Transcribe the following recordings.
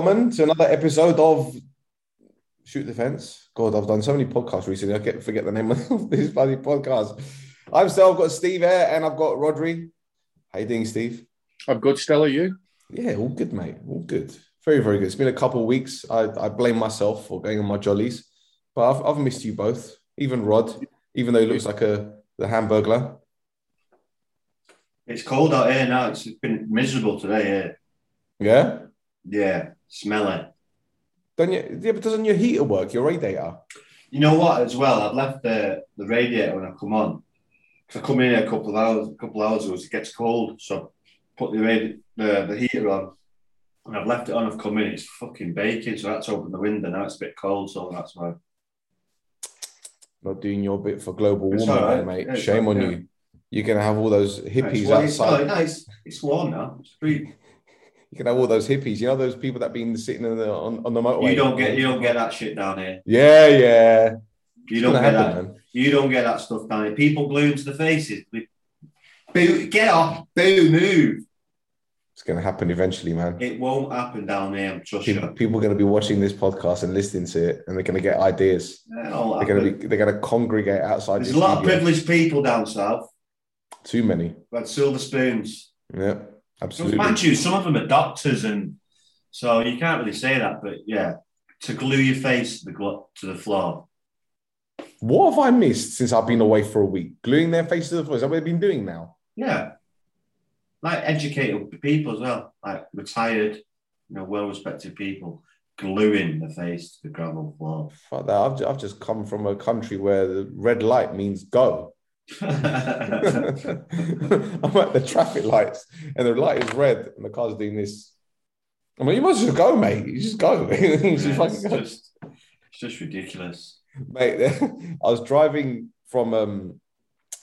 Willkommen to another episode of Shoot the Fence. God, I've done so many podcasts recently. I get forget the name of this bloody podcast. I'm still. I've got Steve here, and I've got Rhodri. How you doing, Steve? I'm good. Stella, you? Yeah, all good, mate. All good. Very, very good. It's been a couple of weeks. I, I blame myself for going on my jollies, but I've, I've missed you both. Even Rod, even though he looks like a the Hamburglar. It's cold out here now. It's been miserable today here. Yeah. Yeah, smelly. Don't you? Yeah, but doesn't your heater work? Your radiator? You know what? As well, I've left the, the radiator when I come on. Cause I come in a couple of hours, a couple of hours ago, it gets cold. So I put the, radi- the the heater on, and I've left it on. I've come in, it's fucking baking. So I had to open the window. Now it's a bit cold, so that's why. Not doing your bit for global warming, right. mate. Yeah, Shame on right, you. You're gonna have all those hippies outside. no, it's, it's warm now. It's pretty, You can have all those hippies. You know those people that been sitting in the, on, on the motorway. you don't get you don't get that shit down here. Yeah, yeah. You It's don't get happen, that. man. You don't get that stuff down here. People gluing to the faces. Boo, get off. Boo, move. It's gonna happen eventually, man. It won't happen down here. I'm trust People, you. people are gonna be watching this podcast and listening to it, and they're gonna get ideas. They're gonna be. They're gonna congregate outside. There's a lot of privileged people down south. Too many. Like silver spoons. Yeah, absolutely. mind you, some of them are doctors, and so you can't really say that. But yeah, to glue your face to the to the floor. What have I missed since I've been away for a week? Gluing their face to the floor. Is that what they've been doing now? Yeah, like educated people as well, like retired, you know, well-respected people gluing the face to the gravel floor. Fuck that. I've, I've just come from a country where the red light means go. I'm at the traffic lights and the light is red and the car's doing this. I mean, you must just go, mate. You just go. Yeah, it's go. just, it's just ridiculous. Mate, I was driving from um,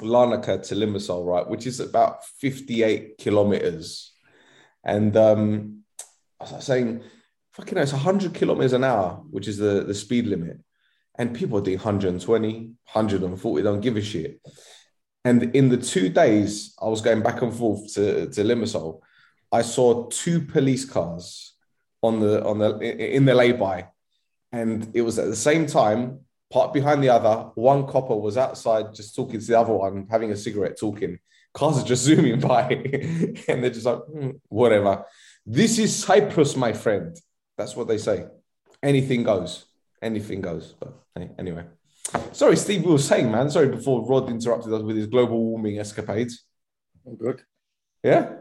Larnaca to Limassol, right, which is about 58 kilometers. And um, I was saying, fucking hell, it's 100 kilometers an hour, which is the, the speed limit. And people are doing 120, 140, don't give a shit. And in the two days I was going back and forth to, to Limassol, I saw two police cars on the on the in the lay-by. And it was at the same time, part behind the other, one copper was outside just talking to the other one, having a cigarette, talking. Cars are just zooming by, and they're just like, "Hmm, whatever. This is Cyprus, my friend. That's what they say. Anything goes. Anything goes. But anyway. Sorry, Steve, we were saying, man. Sorry, before Rod interrupted us with his global warming escapades. All good. Yeah?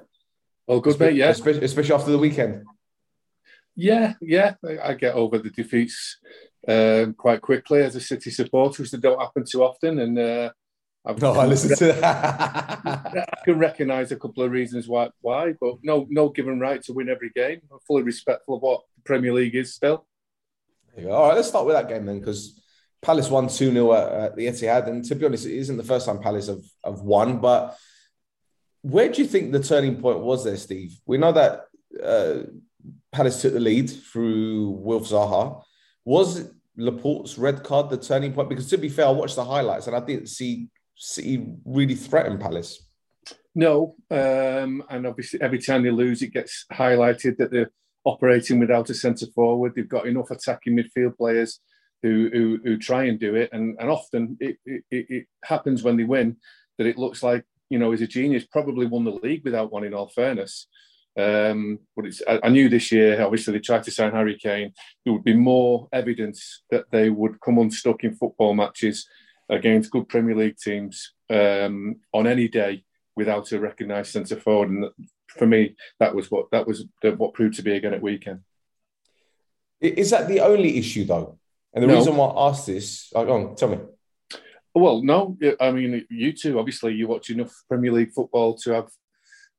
All good, mate. Yeah. Especially, especially after the weekend. Yeah. Yeah. I, get over the defeats um, quite quickly as a City supporter, which they don't happen too often. And uh, I've, No, I listened to that. I can recognise a couple of reasons why, why, but no, no given right to win every game. I'm fully respectful of what the Premier League is still. All right, let's start with that game then, because Palace won 2 0 at, at the Etihad. And to be honest, it isn't the first time Palace have, have won. But where do you think the turning point was there, Steve? We know that uh, Palace took the lead through Wilf Zaha. Was Laporte's red card the turning point? Because to be fair, I watched the highlights and I didn't see City really threaten Palace. No, um, and obviously every time they lose, it gets highlighted that they're operating without a centre forward. They've got enough attacking midfield players who who, who try and do it, and and often it, it, it happens when they win that it looks like you know he's a genius. Probably won the league without one. In all fairness, um, but it's I, I knew this year. Obviously, they tried to sign Harry Kane. There would be more evidence that they would come unstuck in football matches against good Premier League teams um, on any day without a recognised centre forward. And for me, that was what that was what proved to be again at weekend. Is that the only issue, though? And the No. reason why I asked this, oh, go on, tell me. Well, no, I mean you two. Obviously, you watch enough Premier League football to have,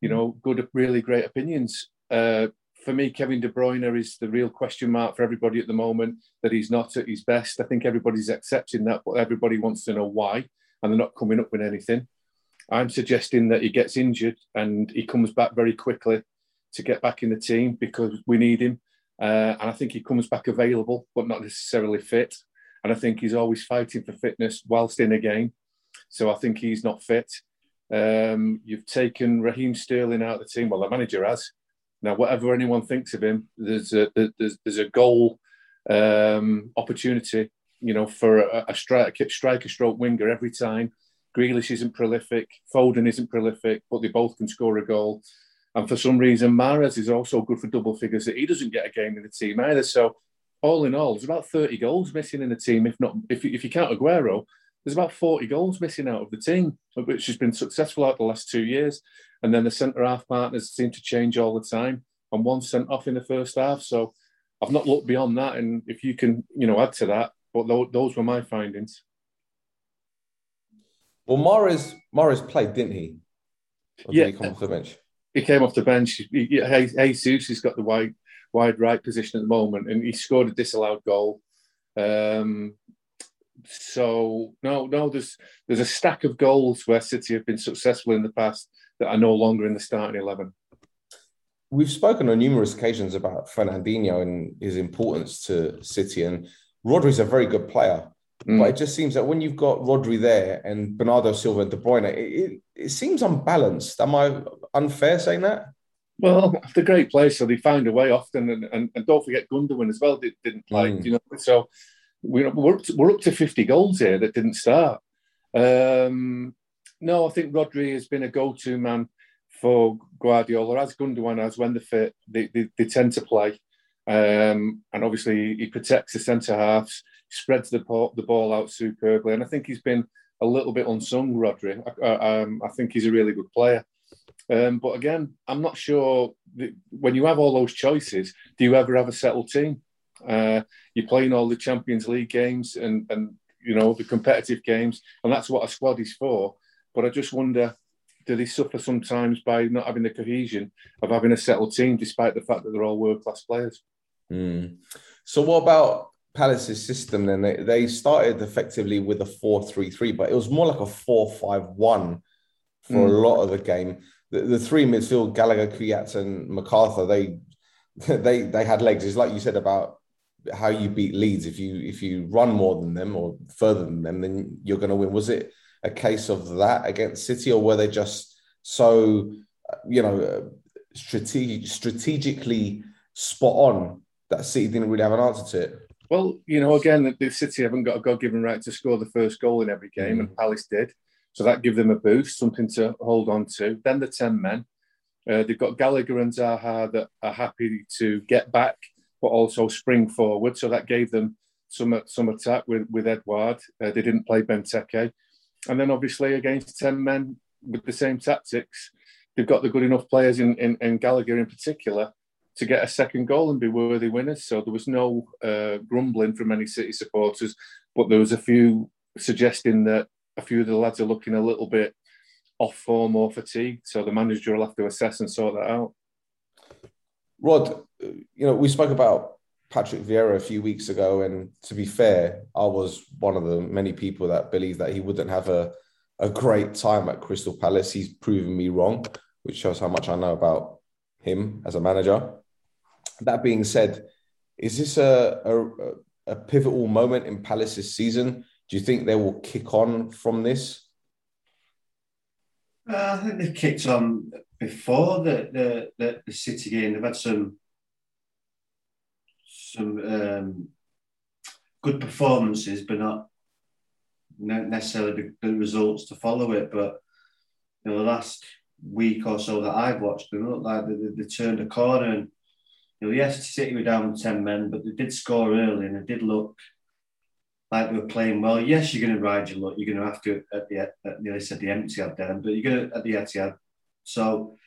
you know, good, really great opinions. Uh, for me, Kevin De Bruyne is the real question mark for everybody at the moment. That he's not at his best. I think everybody's accepting that, but everybody wants to know why, and they're not coming up with anything. I'm suggesting that he gets injured and he comes back very quickly to get back in the team because we need him. Uh, and I think he comes back available, but not necessarily fit. And I think he's always fighting for fitness whilst in a game. So I think he's not fit. Um, you've taken Raheem Sterling out of the team. Well, the manager has. Now, whatever anyone thinks of him, there's a there's, there's a goal um, opportunity, you know, for a, a striker, striker stroke winger every time. Grealish isn't prolific, Foden isn't prolific, but they both can score a goal. And for some reason, Mahrez is also good for double figures that he doesn't get a game in the team either. So, all in all, there's about 30 goals missing in the team. If not, if, if you count Aguero, there's about 40 goals missing out of the team, which has been successful out the last two years. And then the centre half partners seem to change all the time. And one sent off in the first half. So I've not looked beyond that. And if you can, you know, add to that, but those were my findings. Well, Mahrez, Mahrez played, didn't he? Or yeah. Did he come off the bench? He came off the bench. He, Jesus has got the wide wide right position at the moment, and he scored a disallowed goal. Um, so no, no, there's there's a stack of goals where City have been successful in the past that are no longer in the starting eleven. We've spoken on numerous occasions about Fernandinho and his importance to City, and Rodri's a very good player. Mm. But it just seems that when you've got Rodri there and Bernardo Silva and De Bruyne, it, it, it seems unbalanced. Am I unfair saying that? Well, they're great players, so they find a way often. And, and, and don't forget Gundogan as well, did, didn't play. Mm. You know, so we're, we're, up to, we're up to 50 goals here that didn't start. Um, no, I think Rodri has been a go-to man for Guardiola, as Gundogan has when they're fit. They, they, they tend to play. Um, and obviously, he protects the centre halves spreads the ball, the ball out superbly. And I think he's been a little bit unsung, Rodri. I, um, I think he's a really good player. Um, but again, I'm not sure when you have all those choices, do you ever have a settled team? Uh, you're playing all the Champions League games and, and you know the competitive games, and that's what a squad is for. But I just wonder, do they suffer sometimes by not having the cohesion of having a settled team, despite the fact that they're all world class players? Mm. So, what about Palace's system, then they, they started effectively with a 4 3 3, but it was more like a 4 5 1 for mm. a lot of the game. The, the three midfield, Gallagher, Kouyaté, and McArthur, they they they had legs. It's like you said about how you beat Leeds. If you if you run more than them or further than them, then you're going to win. Was it a case of that against City, or were they just so you know strategic, strategically spot on that City didn't really have an answer to it? Well, you know, again, the City haven't got a God-given right to score the first goal in every game, mm. and Palace did. So that gave them a boost, something to hold on to. Then the 10 men. Uh, they've got Gallagher and Zaha that are happy to get back, but also spring forward. So that gave them some some attack with, with Edouard. Uh, they didn't play Benteke. And then obviously against 10 men with the same tactics, they've got the good enough players in, in, in Gallagher in particular to get a second goal and be worthy winners. So there was no uh, grumbling from any City supporters, but there was a few suggesting that a few of the lads are looking a little bit off form or fatigued. So the manager will have to assess and sort that out. Rod, you know, we spoke about Patrick Vieira a few weeks ago, and to be fair, I was one of the many people that believed that he wouldn't have a, a great time at Crystal Palace. He's proven me wrong, which shows how much I know about him as a manager. That being said, is this a, a, a pivotal moment in Palace's season? Do you think they will kick on from this? Uh, I think they've kicked on before the, the, the, the City game. They've had some some um, good performances, but not necessarily the, results to follow it. But know, the last week or so that I've watched, they look like they, they, they turned a corner and you yes, City were down 10 men, but they did score early and it did look like they were playing well. Yes, you're going to ride your luck. You're going to have to at the, at, nearly said the empty Etihad then, but you're going to at the Etihad. So,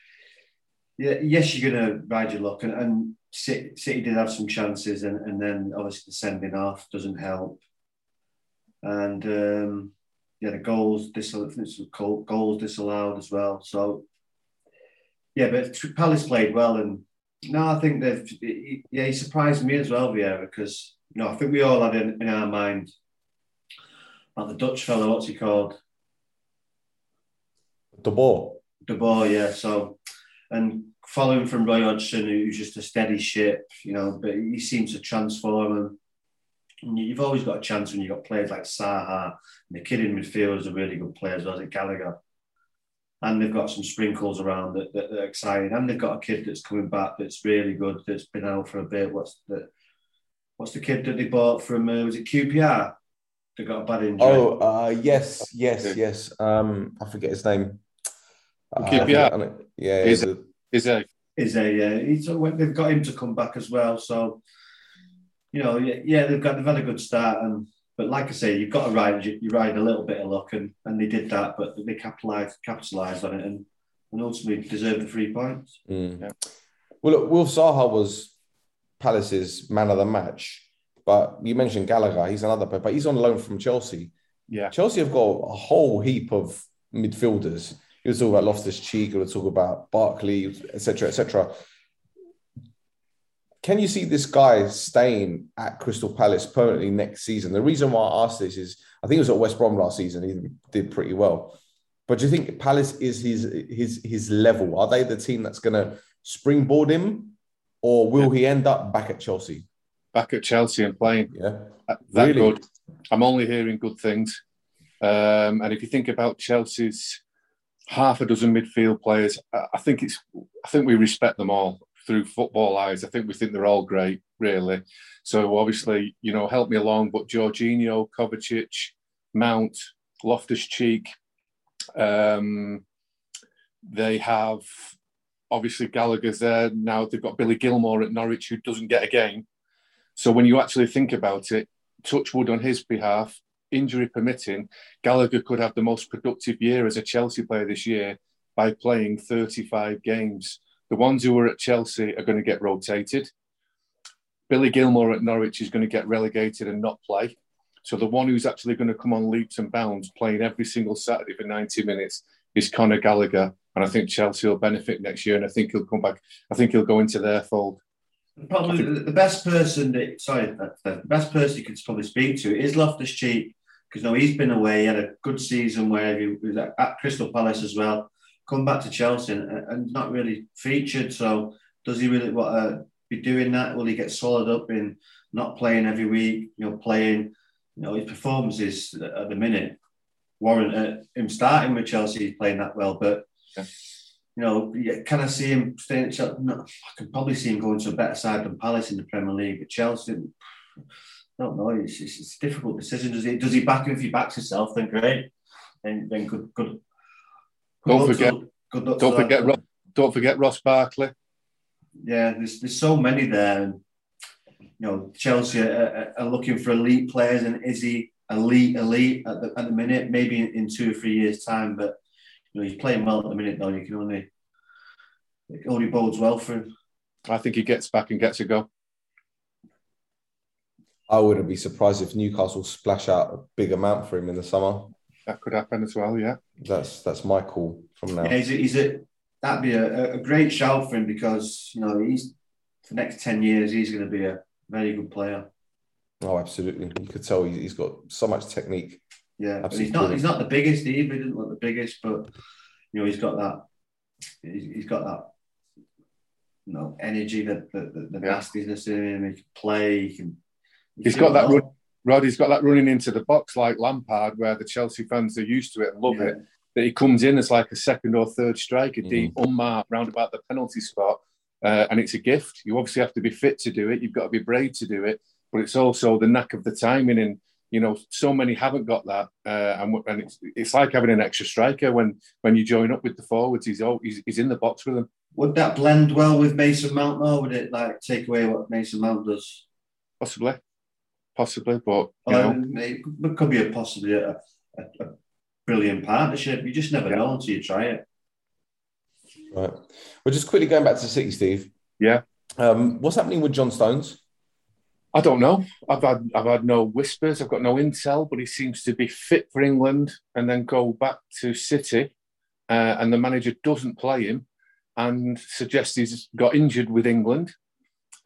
yeah, yes, you're going to ride your luck. And, and City, City did have some chances, and, and then obviously the sending off doesn't help. And um, yeah, the goals disallowed, goals disallowed as well. So, yeah, but Palace played well and no, I think they've. Yeah, he surprised me as well, Vieira, because you know I think we all had in, in our mind about the Dutch fellow. What's he called? De Boer. De Boer, yeah. So, and following from Roy Hodgson, who's just a steady ship, you know, but he seems to transform And you've always got a chance when you've got players like Zaha and the kid in midfield is a really good player as well as Gallagher. And they've got some sprinkles around that, that are exciting, and they've got a kid that's coming back that's really good. That's been out for a bit. What's the What's the kid that they bought from? Uh, was it QPR? They got a bad injury. Oh, uh, yes, yes, yes. Um, I forget his name. Uh, QPR. yeah, is it? Is a is a yeah. He's, they've got him to come back as well. So you know, yeah, yeah, they've got they've had a good start, and but like I say, you've got to ride you, you ride a little bit of luck, and and they did that, but they capitalised capitalised on it, and and ultimately deserved the three points. Mm. Yeah. Well, look, Wilf Zaha was Palace's man of the match, but you mentioned Gallagher, he's another player, but he's on loan from Chelsea. Yeah, Chelsea have got a whole heap of midfielders. You was talk about Loftus Cheek, you talk about Barkley, etc., etc can you see this guy staying at Crystal Palace permanently next season? The reason why I asked this is I think it was at West Brom last season. He did pretty well. But do you think Palace is his his his level? Are they the team that's going to springboard him, or will he end up back at Chelsea? Back at Chelsea and playing. Yeah, that really? good. I'm only hearing good things. Um, and if you think about Chelsea's half a dozen midfield players, I think it's I think we respect them all through football eyes, I think we think they're all great, really. So obviously, you know, help me along. But Jorginho, Kovacic, Mount, Loftus Cheek, um, they have obviously Gallagher's there now. They've got Billy Gilmour at Norwich, who doesn't get a game. So when you actually think about it, touchwood on his behalf, injury permitting, Gallagher could have the most productive year as a Chelsea player this year by playing 35 games. The ones who are at Chelsea are going to get rotated. Billy Gilmour at Norwich is going to get relegated and not play. So the one who's actually going to come on leaps and bounds, playing every single Saturday for 90 minutes, is Conor Gallagher. And I think Chelsea will benefit next year. And I think he'll come back. I think he'll go into their fold. Probably the best person that sorry, the best person you could probably speak to is Loftus Cheek because no, he's been away. He had a good season where he was at Crystal Palace as well come back to Chelsea and, and not really featured. So does he really want to be doing that? Will he get swallowed up in not playing every week? You know, playing. You know, his performances at the minute warrant uh, him starting with Chelsea. He's playing that well, but. You know, can I see him staying at Chelsea? No, I can probably see him going to a better side than Palace in the Premier League. At Chelsea, I don't know. It's, it's, it's, a difficult decision. Does he does he back him if he backs himself? Then great. Then then good good don't forget, to, don't forget, Ross, don't forget Ross Barkley. Yeah, there's there's so many there, you know Chelsea are, are looking for elite players, and is he elite elite at the, at the minute? Maybe in, in two or three years' time, but you know he's playing well at the minute. Though you can only it only bodes well for him. I think he gets back and gets a go. I wouldn't be surprised if Newcastle splash out a big amount for him in the summer. That could happen as well. Yeah, that's that's my call from now. Yeah, he's a, he's a that'd be a, a great shout for him because you know he's for the next ten years he's going to be a very good player. Oh, absolutely! You could tell he's got so much technique. Yeah, he's not he's not the biggest either. He didn't look the biggest, but you know he's got that. he's, he's got that. You know, energy, the the, the, the yeah. nastiness in him. He can play. He can. He's got that. Run, Roddy's got that running into the box like Lampard, where the Chelsea fans are used to it and love yeah. it. That he comes in as like a second or third striker, mm. deep, unmarked, round about the penalty spot, uh, and it's a gift. You obviously have to be fit to do it. You've got to be brave to do it, but it's also the knack of the timing. And you know, so many haven't got that, uh, and, and it's, it's like having an extra striker when when you join up with the forwards. He's oh, he's, he's in the box with them. Would that blend well with Mason Mount? Though, would it like take away what Mason Mount does? Possibly possibly, but you um, know. it could be a possibly a, a, a, brilliant partnership. You just never yeah. know until you try it. Right. Well, just quickly going back to City, Steve. Yeah. Um, what's happening with John Stones? I don't know. I've had I've had no whispers. I've got no intel, but he seems to be fit for England and then go back to City, uh, and the manager doesn't play him and suggests he's got injured with England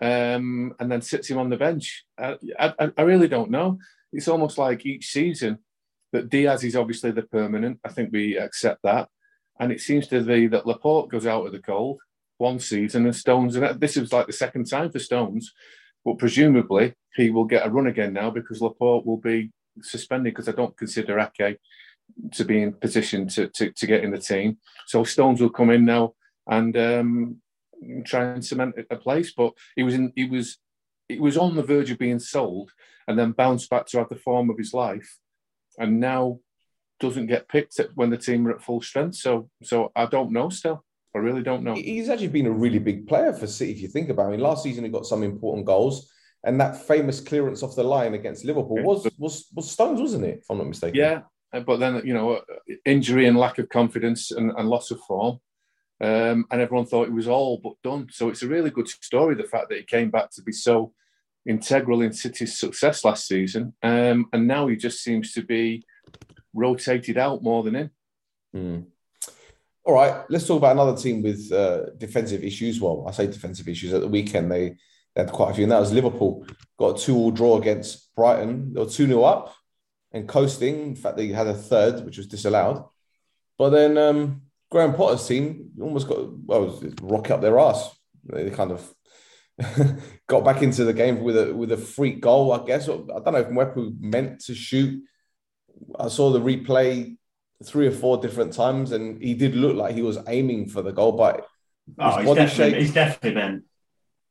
um, and then sits him on the bench. I, I, I, really don't know. It's almost like each season that Dias is obviously the permanent. I think we accept that. And it seems to be that Laporte goes out of the cold one season and Stones, and this is like the second time for Stones, but presumably he will get a run again now because Laporte will be suspended because I don't consider Ake to be in position to, to, to get in the team. So Stones will come in now and um, try and cement a place. But he was in he was he was on the verge of being sold and then bounced back to have the form of his life, and now doesn't get picked when the team are at full strength. So so I don't know still. I really don't know. He's actually been a really big player for City if you think about it. I mean, last season he got some important goals. And that famous clearance off the line against Liverpool was was was Stones, wasn't it? If I'm not mistaken. Yeah, but then you know, injury and lack of confidence and, and loss of form, um, and everyone thought it was all but done. So it's a really good story. The fact that he came back to be so integral in City's success last season, um, and now he just seems to be rotated out more than in. Mm. All right, let's talk about another team with uh, defensive issues. Well, I say defensive issues. At the weekend, they they had quite a few, and that was Liverpool. Got a two-all draw against Brighton. They were 2 0 up and coasting. In fact, they had a third, which was disallowed. But then um, Graham Potter's team almost got, well, rocket up their ass. They kind of got back into the game with a with a freak goal, I guess. I don't know if Mwepu meant to shoot. I saw the replay three or four different times, and he did look like he was aiming for the goal, but oh, he's, definitely, he's definitely meant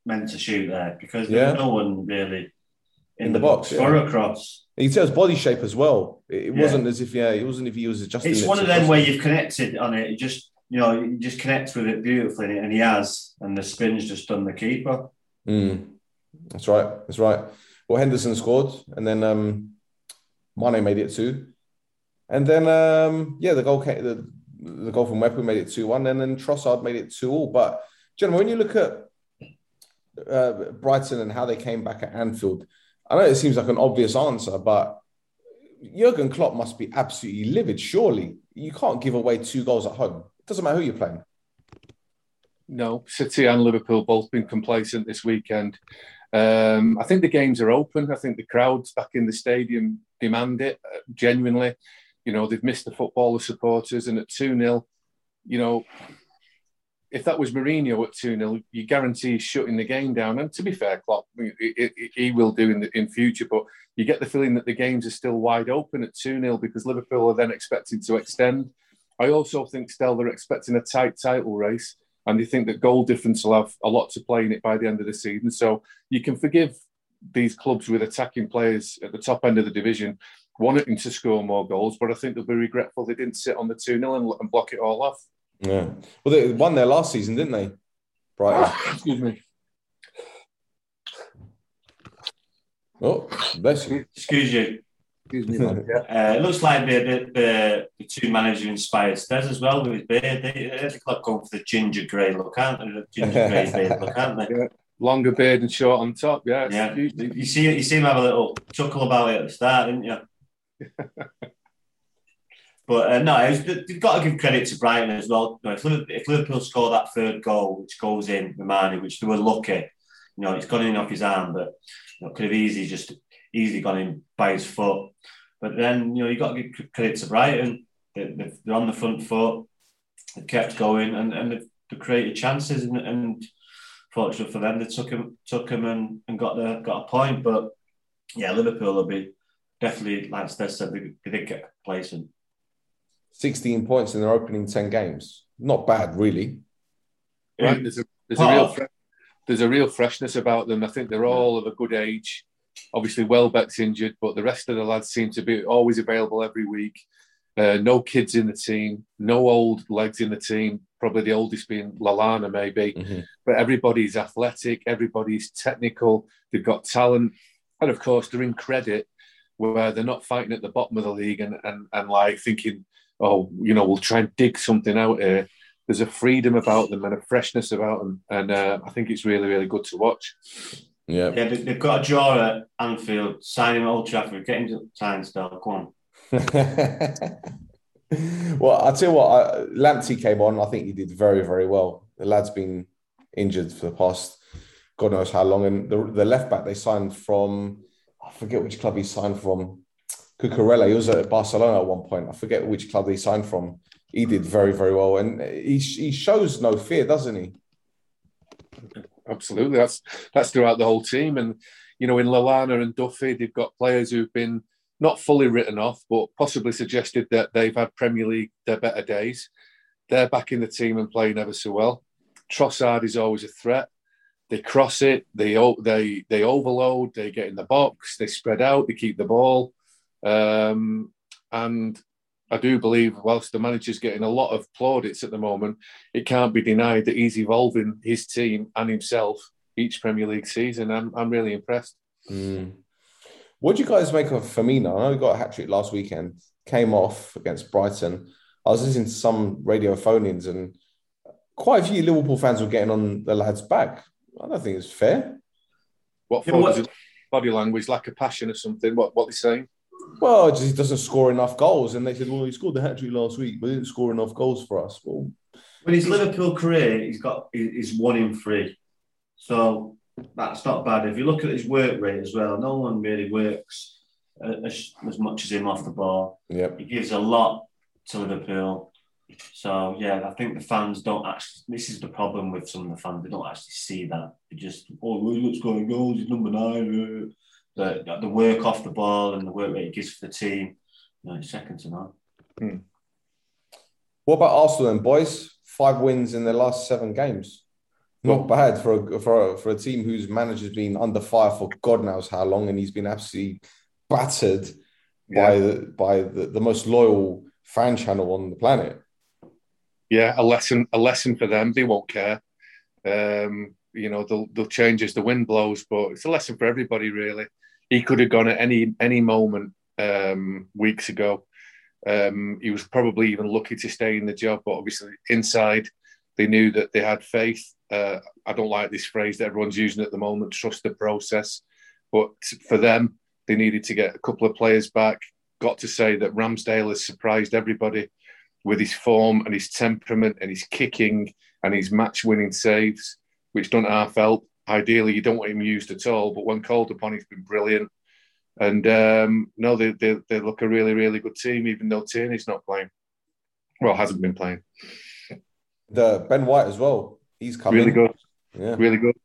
meant to shoot there because yeah. no one really in, in the, the, box, for yeah. a cross. He tells body shape as well. It, wasn't as if yeah, it wasn't if he was adjusting. It's one of them where you've connected on it. You just you know, you just connect with it beautifully, and he has, and the spin's just done the keeper. Mm. That's right. That's right. Well, Henderson scored, and then um, Mane made it two, and then um, yeah, the goal came, the the goal from Mwepu made it two one, and then Trossard made it two all. But gentlemen, when you look at uh, Brighton and how they came back at Anfield, I know it seems like an obvious answer, but Jurgen Klopp must be absolutely livid. Surely you can't give away two goals at home. It doesn't matter who you're playing. No, City and Liverpool both been complacent this weekend. Um, I think the games are open. I think the crowds back in the stadium demand it uh, genuinely. You know, they've missed the football, the supporters, and at 2 0, you know, if that was Mourinho at 2 0, you guarantee he's shutting the game down. And to be fair, Klopp, he, will do in the in future, but you get the feeling that the games are still wide open at 2 0 because Liverpool are then expected to extend. I also think still they're expecting a tight title race, and they think that goal difference will have a lot to play in it by the end of the season. So you can forgive these clubs with attacking players at the top end of the division wanting to score more goals, but I think they'll be regretful they didn't sit on the 2 0 and block it all off. Yeah. Well, they won there last season, didn't they? Right. Excuse me. Oh, bless you. Excuse you. Excuse me. uh, it looks like the, the, the, the two manager inspired Stez as well with his beard. They, they club going for the ginger grey look, aren't they? The ginger grey beard look, aren't they? Yeah. Longer beard and short on top. Yeah. Yeah. You see, you see him have a little chuckle about it at the start, didn't you? But uh, no, was, you've got to give credit to Brighton as well. You know, if, Liverpool, if, Liverpool, score that third goal, which goes in, Romani, which they were lucky, you know, it's gone in off his arm, but you know, could have easily just easily gone in by his foot. But then, you know, you've got to give credit to Brighton. They, are on the front foot, they've kept going, and, and they've, they've created chances. And, and fortunately for them, they took him, took him, and, and got the got a point. But yeah, Liverpool will be definitely, like Steph said, they, they did get complacent. 16 points in their opening 10 games. Not bad, really. Right. There's a, there's a real there's a real freshness about them. I think they're all of a good age. Obviously, Welbeck's injured, but the rest of the lads seem to be always available every week. Uh, no kids in the team, no old legs in the team. Probably the oldest being Lallana, maybe. Mm-hmm. But everybody's athletic, everybody's technical. They've got talent, and of course, they're in credit where they're not fighting at the bottom of the league and and, and like thinking oh, you know, we'll try and dig something out here. There's a freedom about them and a freshness about them, and uh, I think it's really, really good to watch. Yeah, yeah, they've got a draw at Anfield, signing at Old Trafford, getting to time still. Come on. well, I'll tell you what, I, Lamptey came on. I think he did very, very well. The lad's been injured for the past God knows how long. And the, the left back they signed from, I forget which club he signed from. Cucurella, he was at Barcelona at one point. I forget which club he signed from. He did very, very well, and he he shows no fear, doesn't he? Absolutely, that's that's throughout the whole team, and you know in Lallana and Duffy, they've got players who've been not fully written off, but possibly suggested that they've had Premier League their better days. They're back in the team and playing ever so well. Trossard is always a threat. They cross it, they they they overload, they get in the box, they spread out, they keep the ball, um, and I do believe, whilst the manager's getting a lot of plaudits at the moment, it can't be denied that he's evolving his team and himself each Premier League season. I'm I'm really impressed. Mm. What do you guys make of Firmino? I know he got a hat trick last weekend, came off against Brighton. I was listening to some radio phone-ins and quite a few Liverpool fans were getting on the lad's back. I don't think it's fair. What for? Yeah, body language, lack of passion or something? What what they saying? Well, just he doesn't score enough goals, and they said, "Well, he scored the hat trick last week, but he didn't score enough goals for us." Well, when his Liverpool career, he's got he's one in three, so that's not bad. If you look at his work rate as well, no one really works uh, as, as much as him off the ball. Yep. he gives a lot to Liverpool. So yeah, I think the fans don't actually. This is the problem with some of the fans; they don't actually see that. They just, oh, what's going goals? He's number nine. Uh, The the work off the ball and the work rate he gives for the team, you know, it's second to none. Hmm. What about Arsenal then, boys? Five wins in their last seven games. Not bad for a, for a, for a team whose manager's been under fire for God knows how long, and he's been absolutely battered yeah. by the by the, the most loyal fan channel on the planet yeah, a lesson, a lesson for them. They won't care. Um, you know, they'll they'll change as the wind blows, but it's a lesson for everybody, really. He could have gone at any any moment um, weeks ago. Um, he was probably even lucky to stay in the job, but obviously inside they knew that they had faith. Uh, I don't like this phrase that everyone's using at the moment, trust the process. But for them, they needed to get a couple of players back. Got to say that Ramsdale has surprised everybody with his form and his temperament and his kicking and his match winning saves, which don't half help. Ideally, you don't want him used at all, but when called upon, he's been brilliant. And um, no, they, they, they look a really, really good team, even though Tierney's not playing. Well, hasn't been playing. The Ben White as well. He's coming. Really good. Yeah. Really good.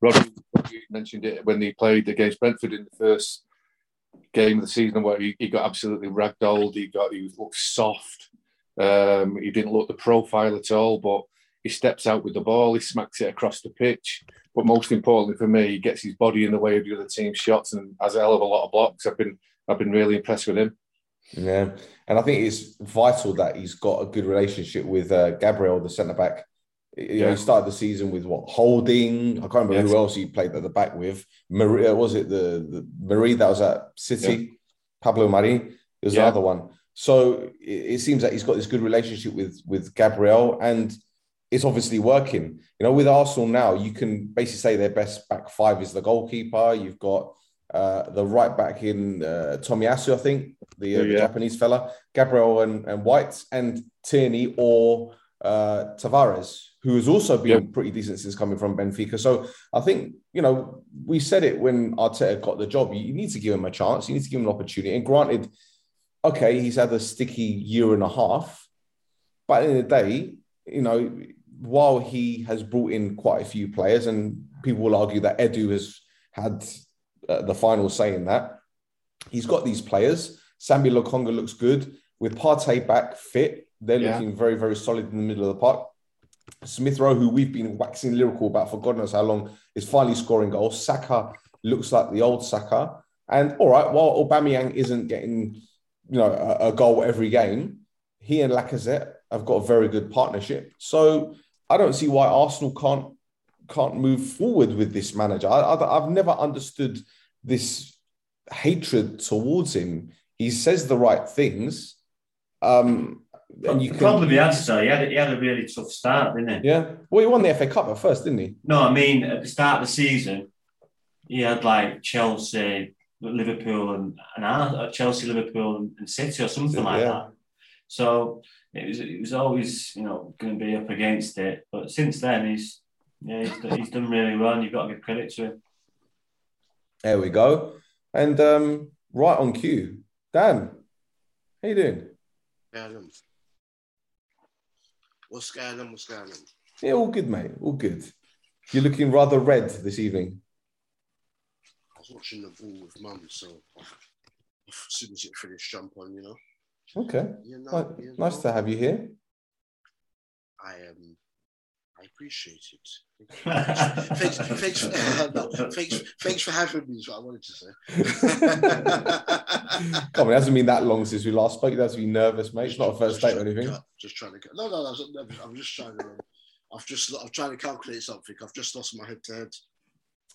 Robbie mentioned it when he played against Brentford in the first game of the season where he, he got absolutely ragdolled. He got he looked soft. Um, he didn't look the profile at all, but he steps out with the ball. He smacks it across the pitch. But most importantly for me, he gets his body in the way of the other team's shots and has a hell of a lot of blocks. I've been I've been really impressed with him. Yeah, and I think it's vital that he's got a good relationship with uh, Gabriel, the centre back. You know, he started the season with what Holding. I can't remember yes. who else he played at the back with. Maria was it the, the Marie that was at City? Yeah. Pablo Mari. There's yeah. another one. So it, it, seems that he's got this good relationship with with Gabriel, and it's obviously working. You know, with Arsenal now, you can basically say their best back five is the goalkeeper. You've got uh, the right back in uh, Tomiyasu, I think, the, uh, yeah. the Japanese fella, Gabriel and, and White, and Tierney or uh, Tavares, who has also been pretty decent since coming from Benfica. So I think, you know, we said it when Arteta got the job. You, need to give him a chance. You need to give him an opportunity. And granted, okay, he's had a sticky year and a half. But in the day, you know, while he has brought in quite a few players, and people will argue that Edu has had uh, the final say in that, he's got these players. Sambi Lokonga looks good. With Partey back fit, they're yeah. looking very, very solid in the middle of the park. Smith Rowe, who we've been waxing lyrical about for God knows how long, is finally scoring goals. Saka looks like the old Saka. And all right, while Aubameyang isn't getting, you know, a, a goal every game, he and Lacazette have got a very good partnership. So I don't see why Arsenal can't can't move forward with this manager. I, have never understood this hatred towards him. He says the right things, um, and you probably can, answer. He had, he had a really tough start, didn't he? Yeah. Well, he won the FA Cup at first, didn't he? No, I mean at the start of the season, he had like Chelsea, Liverpool, and, and uh, Chelsea, Liverpool, and City, or something like that. So it was it was always you know going to be up against it. But since then, he's yeah he's, done, he's done really well, and you've got to give credit to him. There we go. And um, right on cue, Dan, how you doing? Adam. What's going on? What's going on? Yeah, all good, mate. All good. You're looking rather red this evening. I was watching the ball with mum, so as soon as it finished, jump on. You know. Okay. You know. Well, you nice know, to have you here. I um, I appreciate it. thanks, thanks, no, thanks, thanks for having me. Is what I wanted to say. Come on, it hasn't been that long since we last spoke. You don't have to be nervous, mate. It's not a first date or anything. cut- Just trying to. cut- No, no, no. I'm, I'm just trying to. um, I've just. I'm trying to calculate something. I've just lost my head to head.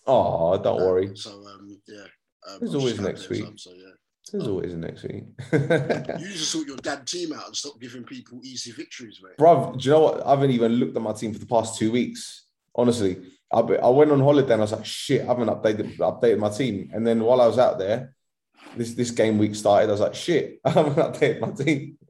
Oh, don't worry. So um, yeah. Um, There's always next week. something, So yeah. There's always a next week. You need to sort your damn team out and stop giving people easy victories, mate. Bruv, do you know what? I haven't even looked at my team for the past two weeks. Honestly, I, I went on holiday and I was like, shit, I haven't updated updated my team. And then while I was out there, this this game week started. I was like, shit, I haven't updated my team.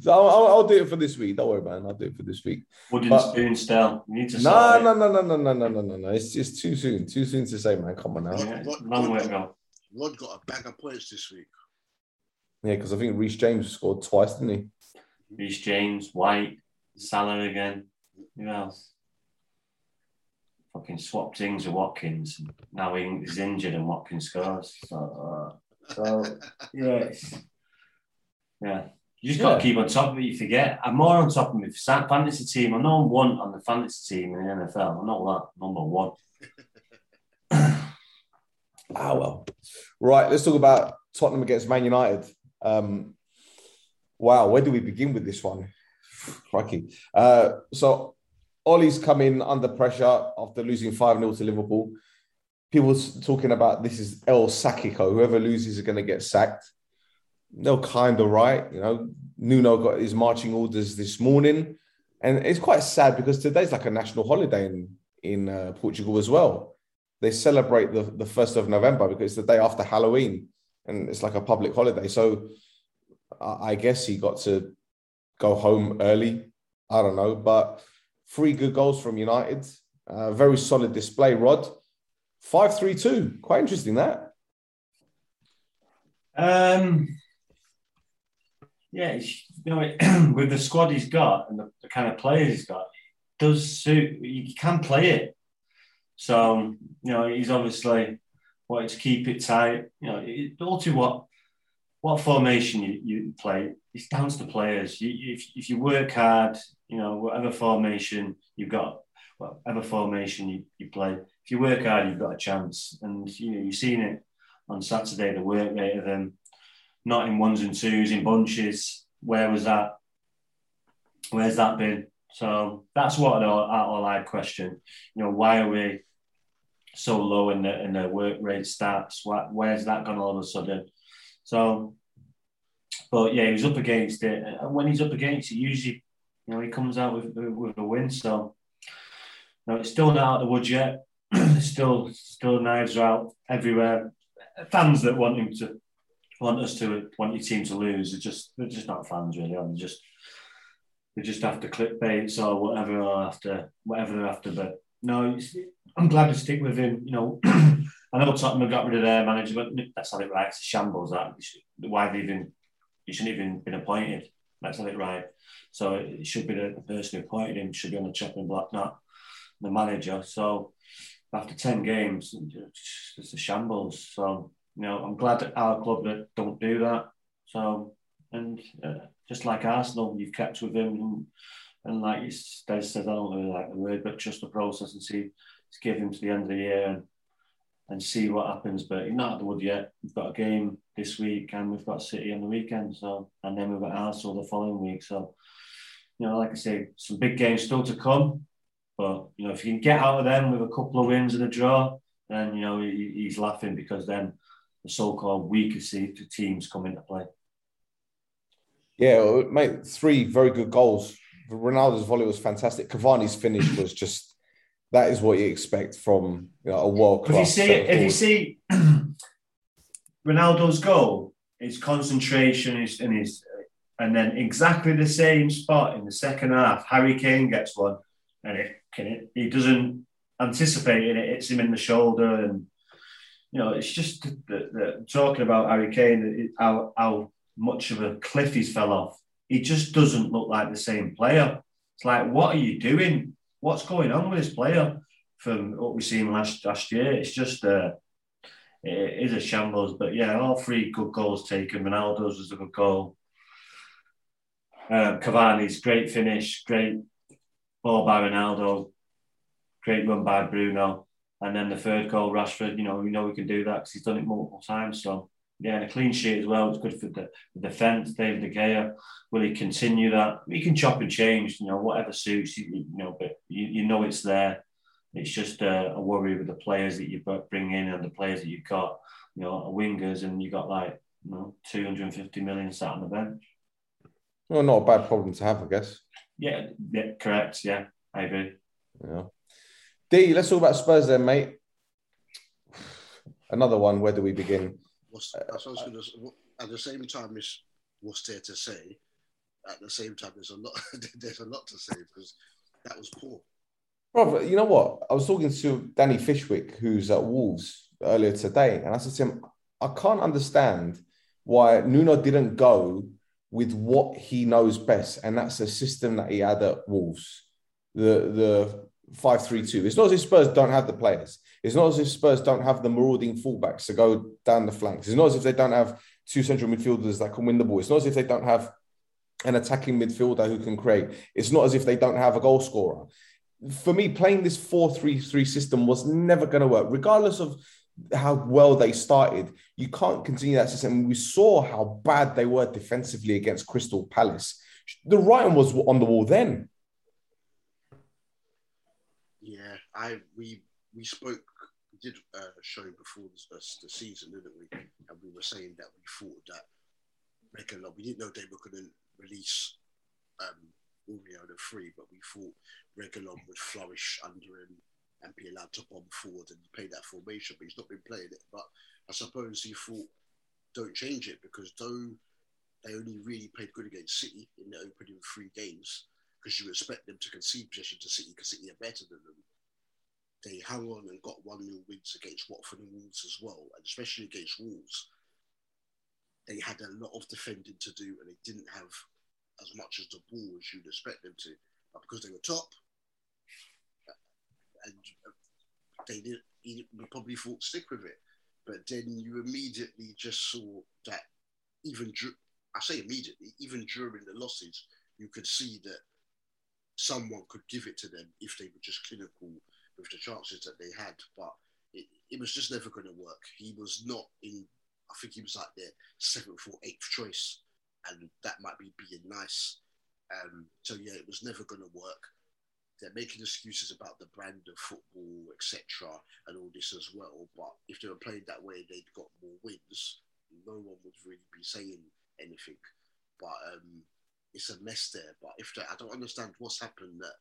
So I'll, I'll, I'll do it for this week. Don't worry, man. I'll do it for this week. Wooden But- spoon still. You need to No, sort no, no, no, no, no, no, no, no, no. It's just too soon. Too soon to say, man. Come on now. it. Yeah, Yeah, long way to go. Rod got a bag of points this week. Because I think Reece James scored twice, didn't he? Reece James, White, Salah again. Who else? Fucking swapped things with Watkins. Now he's injured and Watkins scores. So, uh, so yeah, it's, yeah. You just got to keep on top of it. You forget. I'm more on top of my fa- fantasy team. I'm number one on the fantasy team in the NFL. I'm not that number one. Ah, well. Right, let's talk about Tottenham against Man United. Um, wow, where do we begin with this one? Crikey. Uh, so, Ollie's come in under pressure after losing 5 0 to Liverpool. People talking about this is El Sackico. Whoever loses is going to get sacked. They're kind of right. You know, Nuno got his marching orders this morning. And it's quite sad because today's like a national holiday in, in uh, Portugal as well they celebrate the, the 1st of November because it's the day after Halloween and it's like a public holiday. So I guess he got to go home early. I don't know, but three good goals from United. Uh, very solid display, Rod. 5 3 2. Quite interesting that. Um, yeah, you know, with the squad he's got and the, the kind of players he's got, does suit. You can play it. So you know, he's obviously wanting to keep it tight. You know, it, all to what what formation you, you play. It's down to the players. You, if if you work hard, you know, whatever formation you've got, whatever formation you, you play, if you work hard, you've got a chance. And you know, you've seen it on Saturday, the work rate of them, not in ones and twos, in bunches. Where was that? Where's that been? So that's what our, our live question. You know, why are we so low in the in the work rate stats? Why, where's that gone all of a sudden? So, but yeah, he was up against it, and when he's up against it, usually, you know, he comes out with with a win. So, no, it's still not out of the woods yet. still, still knives are out everywhere. Fans that want him to want us to want your team to lose are just they're just not fans really. They're just they just have after clickbaits or whatever or after whatever they're after. But no, I'm glad to stick with him. You know, I know Tottenham got rid of their manager, but that's not it right. It's a shambles. That why they even he shouldn't even been appointed. That's not it right. So it should be the person who appointed him should be on the chopping block, not the manager. So after ten games, it's a shambles. So you know, I'm glad that our club that don't do that. So and uh, just like Arsenal, you've kept with him, and, and like Des says, I don't really like the word, but just the process and see, just give him to the end of the year and and see what happens. But he's not at the wood yet. We've got a game this week, and we've got City on the weekend. So and then we've got Arsenal the following week. So you know, like I say, some big games still to come. But you know, if you can get out of them with a couple of wins and a draw, then you know he, he's laughing because then the so-called weaker teams come into play. Yeah, mate, three very good goals. Ronaldo's volley was fantastic. Cavani's finish was just that is what you expect from you know, a world If you class. see, if you see Ronaldo's goal, his concentration is and his, and then exactly the same spot in the second half, Harry Kane gets one, and it can it, he doesn't anticipate it, it hits him in the shoulder, and you know it's just the, the, talking about Harry Kane, it, how how much of a cliff he's fell off. He just doesn't look like the same player. It's like, what are you doing? What's going on with this player from what we've seen last last year? It's just uh, it is a shambles. But yeah, all three good goals taken. Ronaldo's was a good goal. Uh, Cavani's great finish, great ball by Ronaldo, great run by Bruno, and then the third goal, Rashford. You know, we know we can do that because he's done it multiple times. So yeah, and a clean sheet as well. It's good for the, the defence. David De Gea, will he continue that? He can chop and change, you know, whatever suits you, you know, but you, you know it's there. It's just a, a, worry with the players that you bring in and the players that you've got, you know, wingers, and you got like, you know, 250 million sat on the bench. Well, not a bad problem to have, I guess. Yeah, yeah, correct. Yeah, I agree. Yeah. D, let's talk about Spurs then, mate. Another one. Where do we begin? What's, uh, that's what I was uh, going to. At the same time, is what's there to say. At the same time, there's a lot. there's a lot to say because that was poor. Bro, you know what? I was talking to Danny Fishwick, who's at Wolves earlier today, and I said to him, I can't understand why Nuno didn't go with what he knows best, and that's the system that he had at Wolves, the the five three two. It's not as if Spurs don't have the players. It's not as if Spurs don't have the marauding fullbacks to go down the flanks. It's not as if they don't have two central midfielders that can win the ball. It's not as if they don't have an attacking midfielder who can create. It's not as if they don't have a goal scorer. For me, playing this 4 3 3 system was never going to work, regardless of how well they started. You can't continue that system. We saw how bad they were defensively against Crystal Palace. The writing was on the wall then. Yeah, I we we spoke did a show before the, the season, didn't we? And we were saying that we thought that Reguilón, we didn't know they were going to release um, the free, but we thought Reguilón would flourish under him and be allowed to bomb forward and play that formation, but he's not been playing it. But I suppose he thought, don't change it because though they only really played good against City in the opening three games, because you expect them to concede possession to City because City are better than them. They hung on and got 1 0 wins against Watford and Wolves as well, and especially against Wolves. They had a lot of defending to do and they didn't have as much as the ball as you'd expect them to. But because they were top, uh, and uh, they did, he probably thought stick with it. But then you immediately just saw that even I say immediately, even during the losses, you could see that someone could give it to them if they were just clinical with the chances that they had. But it, it was just never going to work. He was not in. I think he was like their seventh or eighth choice, and that might be being nice. Um, so yeah, it was never going to work. They're making excuses about the brand of football, etc., and all this as well. But if they were playing that way, they'd got more wins. No one would really be saying anything. But um, it's a mess there. But if they, I don't understand what's happened that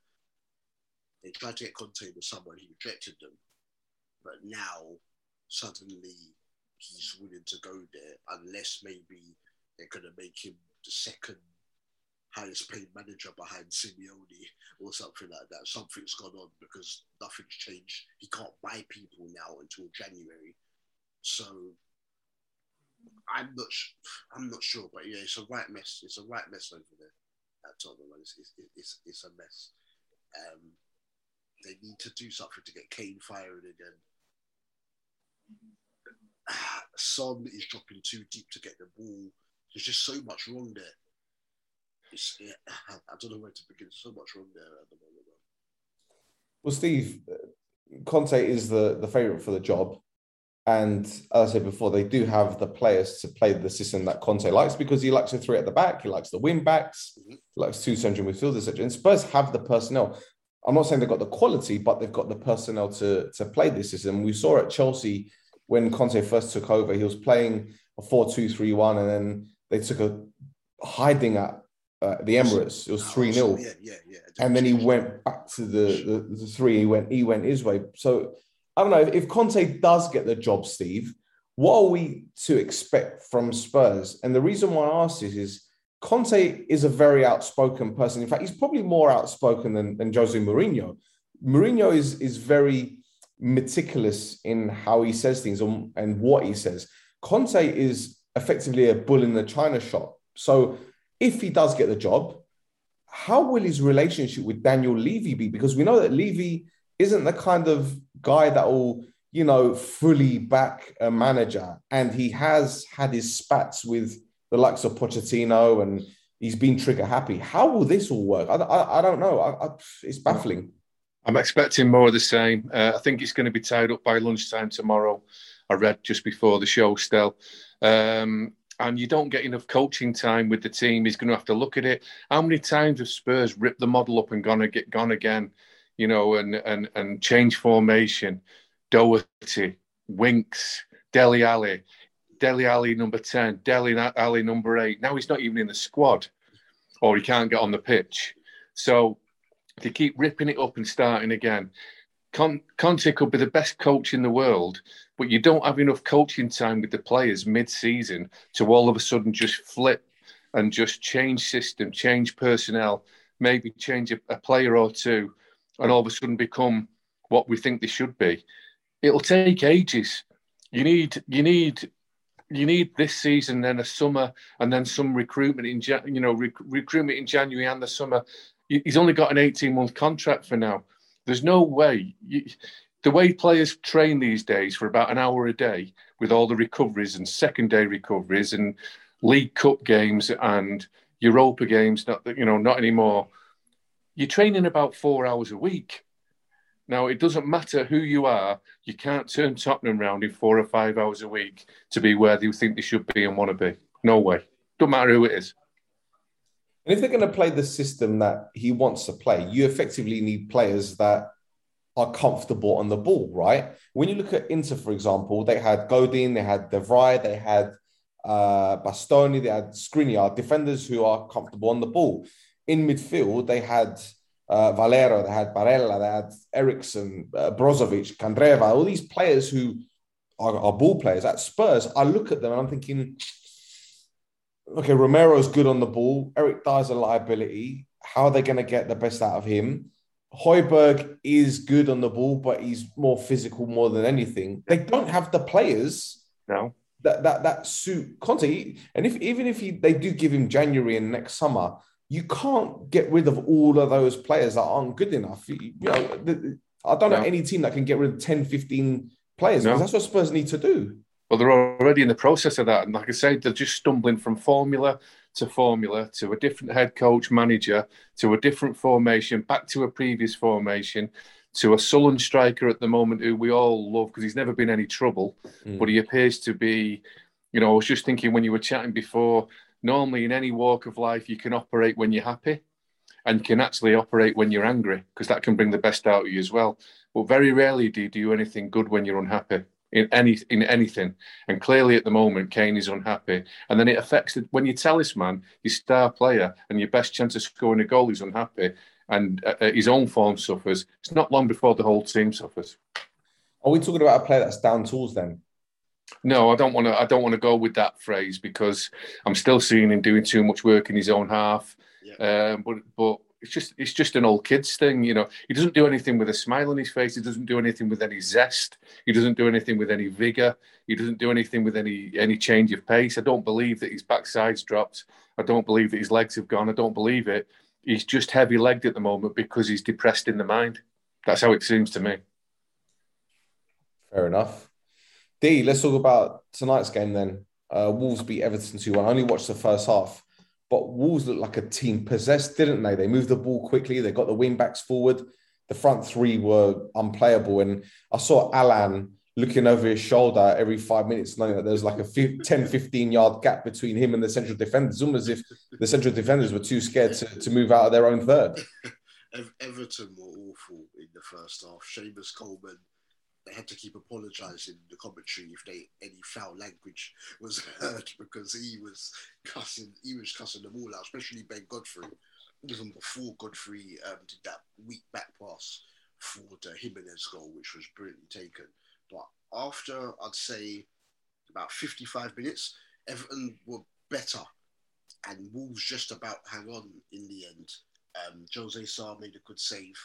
they tried to get Conte with someone, he rejected them, but now suddenly he's willing to go there, unless maybe they're going to make him the second highest paid manager behind Simeone or something like that. Something's gone on because nothing's changed. He can't buy people now until January, so I'm not. I'm not sure, but yeah, it's a right mess. It's a right mess over there at Tottenham. It's, it's, it's, it's a mess. Um, they need to do something to get Kane firing again. Son is dropping too deep to get the ball. There's just so much wrong there. Yeah, I don't know where to begin. so much wrong there at the moment. Well, Steve, Conte is the, the favourite for the job. And as I said before, they do have the players to play the system that Conte likes because he likes a three at the back, he likes the wing backs, mm-hmm. he likes two central midfielders, etc. And Spurs have the personnel. I'm not saying they've got the quality, but they've got the personnel to, to play this system. We saw at Chelsea when Conte first took over, he was playing a 4 2 3 1, and then they took a hiding at uh, the Emirates. It was 3 0. Yeah, yeah, yeah. And then he went back to the, the, the three, he went, he went his way. So I don't know if Conte does get the job, Steve. What are we to expect from Spurs? And the reason why I ask this is Conte is a very outspoken person. In fact, he's probably more outspoken than, than Jose Mourinho. Mourinho is, is very meticulous in how he says things and, and what he says. Conte is effectively a bull in the china shop. So if he does get the job, how will his relationship with Daniel Levy be? Because we know that Levy isn't the kind of guy that will you know, fully back a manager, and he has had his spats with the likes of Pochettino, and he's been trigger happy. How will this all work? I, I, I don't know. I, it's baffling. I'm expecting more of the same. Uh, I think it's going to be tied up by lunchtime tomorrow. I read just before the show still. Um, and you don't get enough coaching time with the team. He's going to have to look at it. How many times have Spurs ripped the model up and gone, get, gone again, you know, and, and, and change formation? Doherty, Winks, Dele Alli, Dele Alli number 10, Dele Alli number 8. Now he's not even in the squad or he can't get on the pitch. So to keep ripping it up and starting again, Conte could be the best coach in the world, but you don't have enough coaching time with the players mid-season to all of a sudden just flip and just change system, change personnel, maybe change a, a player or two, and all of a sudden become what we think they should be. It'll take ages. You need you need you need this season, then a summer, and then some recruitment in you know rec- recruitment in January and the summer. He's only got an eighteen month contract for now. There's no way. You, the way players train these days for about an hour a day with all the recoveries and second day recoveries and League Cup games and Europa games, not you know, not anymore. You're training about four hours a week. Now, it doesn't matter who you are, you can't turn Tottenham round in four or five hours a week to be where they think they should be and want to be. No way. Don't matter who it is. And if they're going to play the system that he wants to play, you effectively need players that are comfortable on the ball, right? When you look at Inter, for example, they had Godin, they had De Vrij, they had uh, Bastoni, they had Skriniar, defenders who are comfortable on the ball. In midfield, they had uh, Valero, they had Barella, they had Eriksen, uh, Brozovic, Candreva, all these players who are, are, ball players. At Spurs, I look at them and I'm thinking, okay, Romero's good on the ball. Eric Dier's a liability. How are they going to get the best out of him? Højbjerg is good on the ball, but he's more physical more than anything. They don't have the players no. that that that suit Conte. And if even if he, they do give him January and next summer, you can't get rid of all of those players that aren't good enough. You, know, the, I don't no. know any team that can get rid of 10, 15 players no. that's what Spurs need to do. Well, they're already in the process of that. And like I said, they're just stumbling from formula to formula to a different head coach manager to a different formation, back to a previous formation, to a sullen striker at the moment who we all love because he's never been any trouble. Mm. But he appears to be, you know, I was just thinking when you were chatting before, normally in any walk of life you can operate when you're happy and can actually operate when you're angry because that can bring the best out of you as well. But very rarely do you do anything good when you're unhappy in any in anything. And clearly at the moment kane is unhappy. And then it affects the, when you tell your talisman your star player and your best chance of scoring a goal is unhappy and uh, uh his own form suffers. It's not long before the whole team suffers. Are we talking about a player that's down tools then no, I don't want to. I don't want to go with that phrase because I'm still seeing him doing too much work in his own half. Yeah. Um, but but it's just it's just an old kids thing, you know. He doesn't do anything with a smile on his face. He doesn't do anything with any zest. He doesn't do anything with any vigor. He doesn't do anything with any any change of pace. I don't believe that his backside's dropped. I don't believe that his legs have gone. I don't believe it. He's just heavy legged at the moment because he's depressed in the mind. That's how it seems to me. Fair enough. D, let's talk about tonight's game then. Uh, Wolves beat Everton 2 1. I only watched the first half, but Wolves looked like a team possessed, didn't they? They moved the ball quickly, they got the wing backs forward. The front three were unplayable. And I saw Alan looking over his shoulder every five minutes, knowing that there's like a 10, 15 yard gap between him and the central defenders, almost as if the central defenders were too scared to, to move out of their own third. Everton were awful in the first half. Seamus Coleman they had to keep apologising in the commentary if they any foul language was heard because he was cussing he was cussing them all out, especially Ben Godfrey. Even before Godfrey um, did that weak back pass for the Jimenez goal, which was brilliantly taken. But after I'd say about 55 minutes, Everton were better, and Wolves just about hang on in the end. Um, Jose Sa made a good save,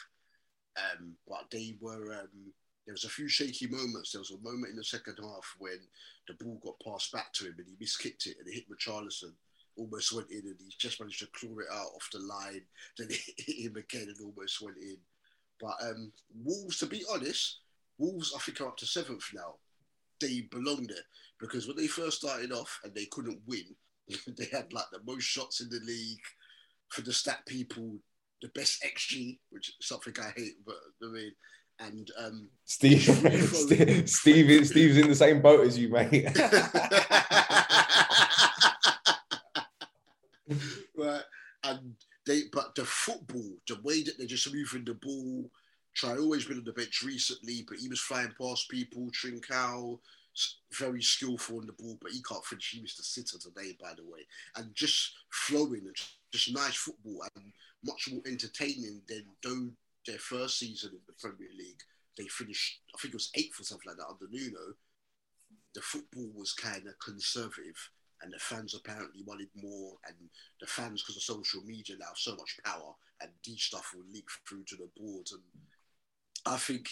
um, but they were um, there was a few shaky moments. There was a moment in the second half when the ball got passed back to him and he miskicked it and it hit Richarlison. Almost went in and he just managed to claw it out off the line. Then it hit him again and almost went in. But um, Wolves, to be honest, Wolves, I think, are up to seventh now. They belong there because when they first started off and they couldn't win, they had like the most shots in the league for the stat people, the best XG, which is something I hate, but I mean, and um, Steve, Steve, Steve, Steve's in the same boat as you, mate. right, and they, but the football, the way that they're just moving the ball. Try always been on the bench recently, but he was flying past people. Trincao, very skillful on the ball, but he can't finish. He missed a sitter today, by the way, and just flowing and just nice football and much more entertaining than though their first season in the Premier League. They finished, I think it was eighth or something like that under Nuno. The football was kind of conservative, and the fans apparently wanted more. And the fans, because of social media now, so much power, and these stuff will leak through to the board. And I think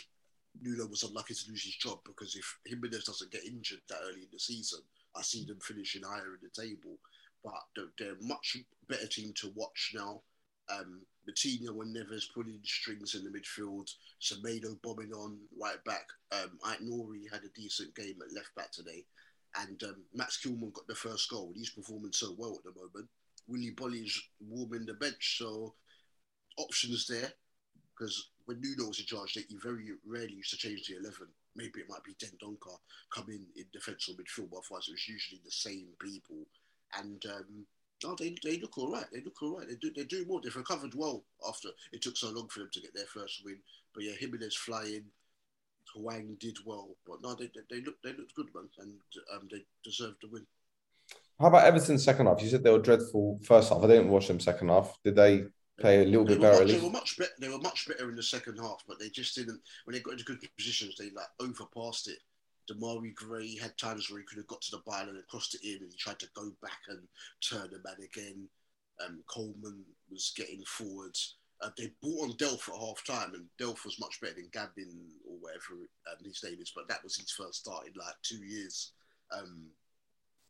Nuno was unlucky to lose his job because if Jimenez doesn't get injured that early in the season, I see them finishing higher in the table. But they're, they're much better team to watch now. Um, Moutinho and Neves pulling strings in the midfield. Semedo bombing on right back. Um, Nouri had a decent game at left back today. And um, Max Kilman got the first goal. He's performing so well at the moment. Willy Boly's warming the bench. So options there. Because when Nuno was in charge, he very rarely used to change the 11. Maybe it might be Dendoncker coming in in defence or midfield, but otherwise it was usually the same people. And um, Oh, they, they look all right. They look all right. They do they do more. They've recovered well after it took so long for them to get their first win. But yeah, Jimenez flying. Hwang did well, but no, they, they, they look they looked good, man, and um, they deserved the win. How about Everton's second half? You said they were dreadful first half. I didn't watch them second half. Did they play a little they bit better? Much, they were much better. They were much better in the second half, but they just didn't. When they got into good positions, they like overpassed it. Demarai Gray had times where he could have got to the byline and crossed it in, and he tried to go back and turn the man again. Um, Coleman was getting forward. Uh, they brought on Delph at half time, and Delph was much better than Gbamin or whatever um, his name is, but that was his first start in like two years. Um,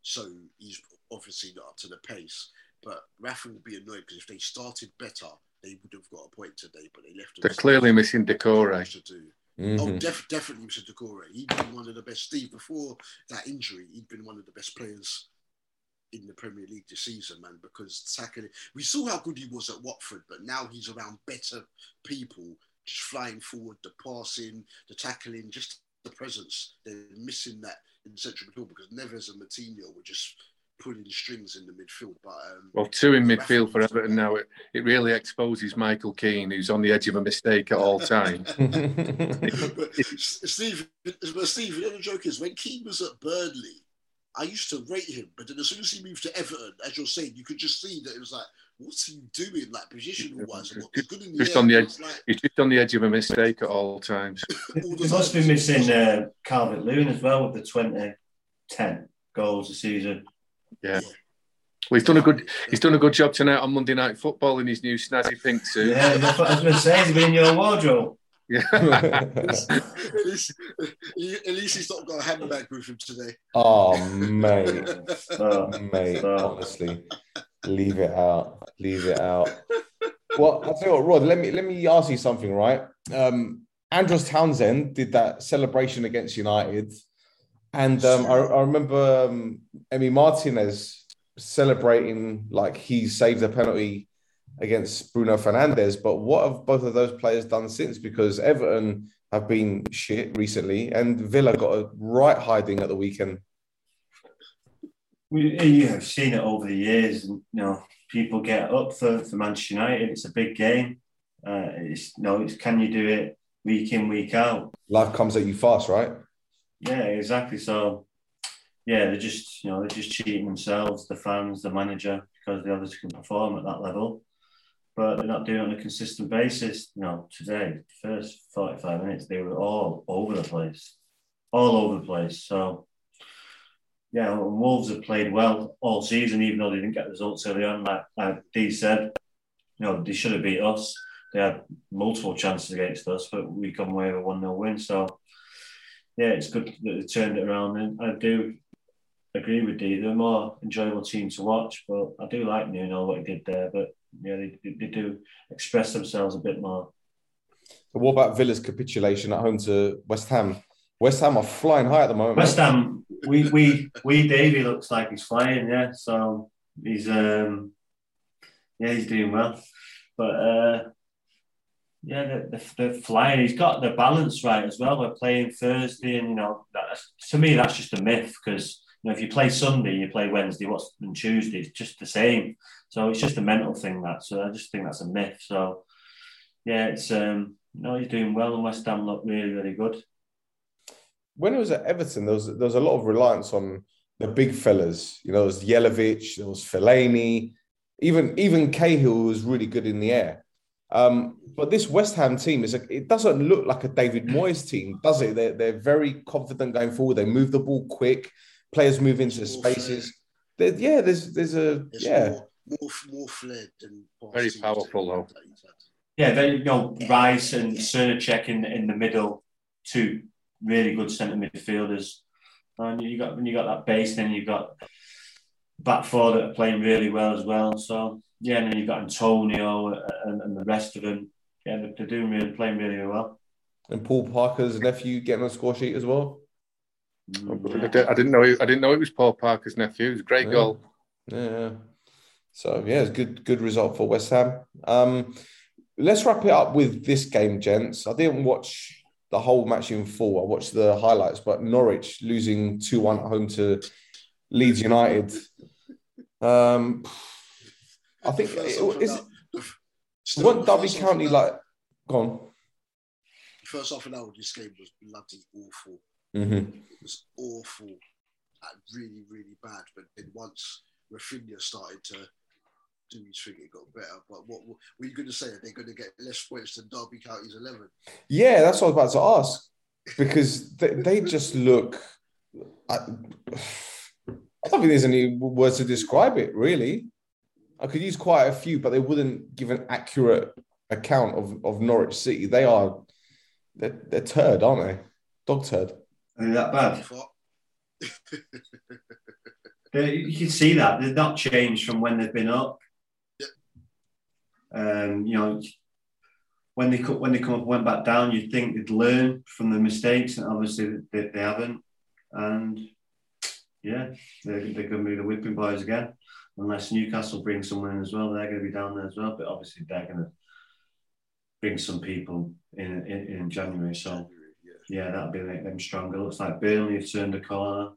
so he's obviously not up to the pace. But Rafa will be annoyed because if they started better, they would have got a point today, but they left. They're clearly missing Doucouré. To do. Mm-hmm. Oh, def- definitely Mr. Doucouré. He'd been one of the best. Steve, before that injury, he'd been one of the best players in the Premier League this season, man. Because tackling, we saw how good he was at Watford, but now he's around better people, just flying forward, the passing, the tackling, just the presence. They're missing that in central midfield because Neves and Moutinho were just pulling strings in the midfield. But um, well, two in midfield for Everton now. It, it really exposes Michael Keane, who's on the edge of a mistake at all times. Steve, Steve, the other joke is when Keane was at Burnley, I used to rate him, but then as soon as he moved to Everton, as you're saying, you could just see that it was like, what's he doing, like positional wise? He's just on the edge. Like, he's just on the edge of a mistake at all times. he must be missing uh, Calvert Lewin as well with the 2010 goals a season. Yeah. Well, he's done a good. He's done a good job tonight on Monday Night Football in his new snazzy pink suit. Yeah, that's what I was going to say. He's been in your wardrobe. Yeah. at, least, at, least, he's not got a handbag with him today. Oh, mate, oh, mate, oh. honestly, leave it out. Leave it out. Well, I'll tell you what, Rod. Let me let me ask you something, right? Um, Andros Townsend did that celebration against United and um, I, I, remember um, Emi Martinez celebrating like he saved a penalty against Bruno Fernandes. But what have both of those players done since? Because Everton have been shit recently, and Villa got a right hiding at the weekend. We you have seen it over the years, and you know people get up for, for Manchester United. It's a big game. Uh, it's you no, know, it's can you do it week in week out? Life comes at you fast, right? Yeah, exactly. So, yeah, they're just you know they're just cheating themselves, the fans, the manager, because the others can perform at that level, but they're not doing it on a consistent basis. You know, today, first forty-five minutes, they were all over the place, all over the place. So, yeah, Wolves have played well all season, even though they didn't get results early on. Like, like Dee said, you know, they should have beat us. They had multiple chances against us, but we come away with a 1 0 win. So, yeah, it's good that they turned it around. And I do agree with Dee. They're a more enjoyable team to watch, but I do like Nuno what he did there. But yeah, they, they do express themselves a bit more. What about Villa's capitulation at home to West Ham? West Ham are flying high at the moment. West Ham, we we we Davy looks like he's flying, yeah. So he's um yeah he's doing well, but uh yeah they're, they're flying. He's got the balance right as well. We're playing Thursday, and you know that's, to me that's just a myth because you know if you play Sunday, you play Wednesday, what's and Tuesday, it's just the same. So it's just a mental thing that. So I just think that's a myth. So yeah, it's um no, he's doing well, and West Ham look really really good when it was at Everton, there was there was a lot of reliance on the big fellas. You know, there was Jelavic, there was Fellaini, even even Cahill was really good in the air. Um, but this West Ham team is a, it doesn't look like a David Moyes team, does it? They're, they're very confident going forward. They move the ball quick. Players move into the spaces. yeah, there's there's a It's yeah. more, more, more flair than Very powerful, though. that he's had. Yeah, then you know Rice and Soucek in in the middle, two really good centre midfielders. And you got when you got that base, then you've got back four that are playing really well as well. So yeah, and then you've got Antonio and, and the rest of them. Yeah, they're, they're doing really playing really well. And Paul Parker's nephew getting on the score sheet as well. I I didn't know. It, I didn't know it was Paul Parker's nephew. It was a great Yeah. goal. Yeah. So yeah, it's good good result for West Ham. Um, let's wrap it up with this game, gents. I didn't watch the whole match in full. I watched the highlights, but Norwich losing two one at home to Leeds United. Um, I think First it, off, is now- what Derby first off, County now- like gone. First half an hour, this game was bloody awful. Mm-hmm. It was awful, and really, really bad. But then once Rafinha started to do his thing, it got better. But what, what were you going to say? Are they going to get less points than Derby County's 11? Yeah, that's what I was about to ask because they, they just look. I, I don't think there's any words to describe it. Really, I could use quite a few, but they wouldn't give an accurate account of, of Norwich City. They are they're, they're turd, aren't they? Dog turd. Are that bad? You can see that they've not changed from when they've been up. Yep. Um, you know, when they when they come up, went back down, you'd think they'd learn from the mistakes, and obviously they, they haven't. And yeah, they're, they're going to be the whipping boys again, unless Newcastle brings someone in as well. They're going to be down there as well, but obviously they're going to bring some people in in, in January. So yeah. yeah, that'll be make them stronger. Looks like Burnley have turned a corner.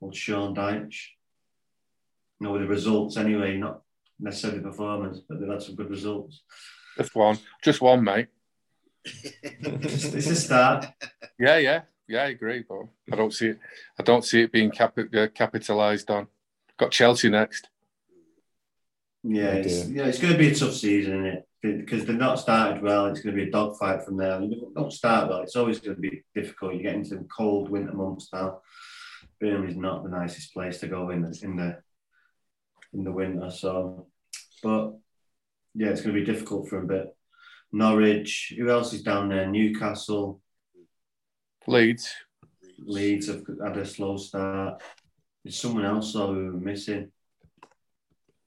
Old Sean Dyche. You know, with the results anyway, not necessarily performance, but they've had some good results. Just one. Just one, mate. It's, it's a start. Yeah, yeah, yeah. I agree, but I don't see it. I don't see it being capi- uh, capitalised on. Got Chelsea next. Yeah, Oh, it's, yeah, it's going to be a tough season, isn't it? Because they've not started well. It's going to be a dogfight from there. And if you don't start well, it's always going to be difficult. You get into the cold winter months now. Burnley's not the nicest place to go in in the in the winter. So, but yeah, it's going to be difficult for a bit. Norwich. Who else is down there? Newcastle. Leeds. Leeds have had a slow start. There's someone else though who we're missing.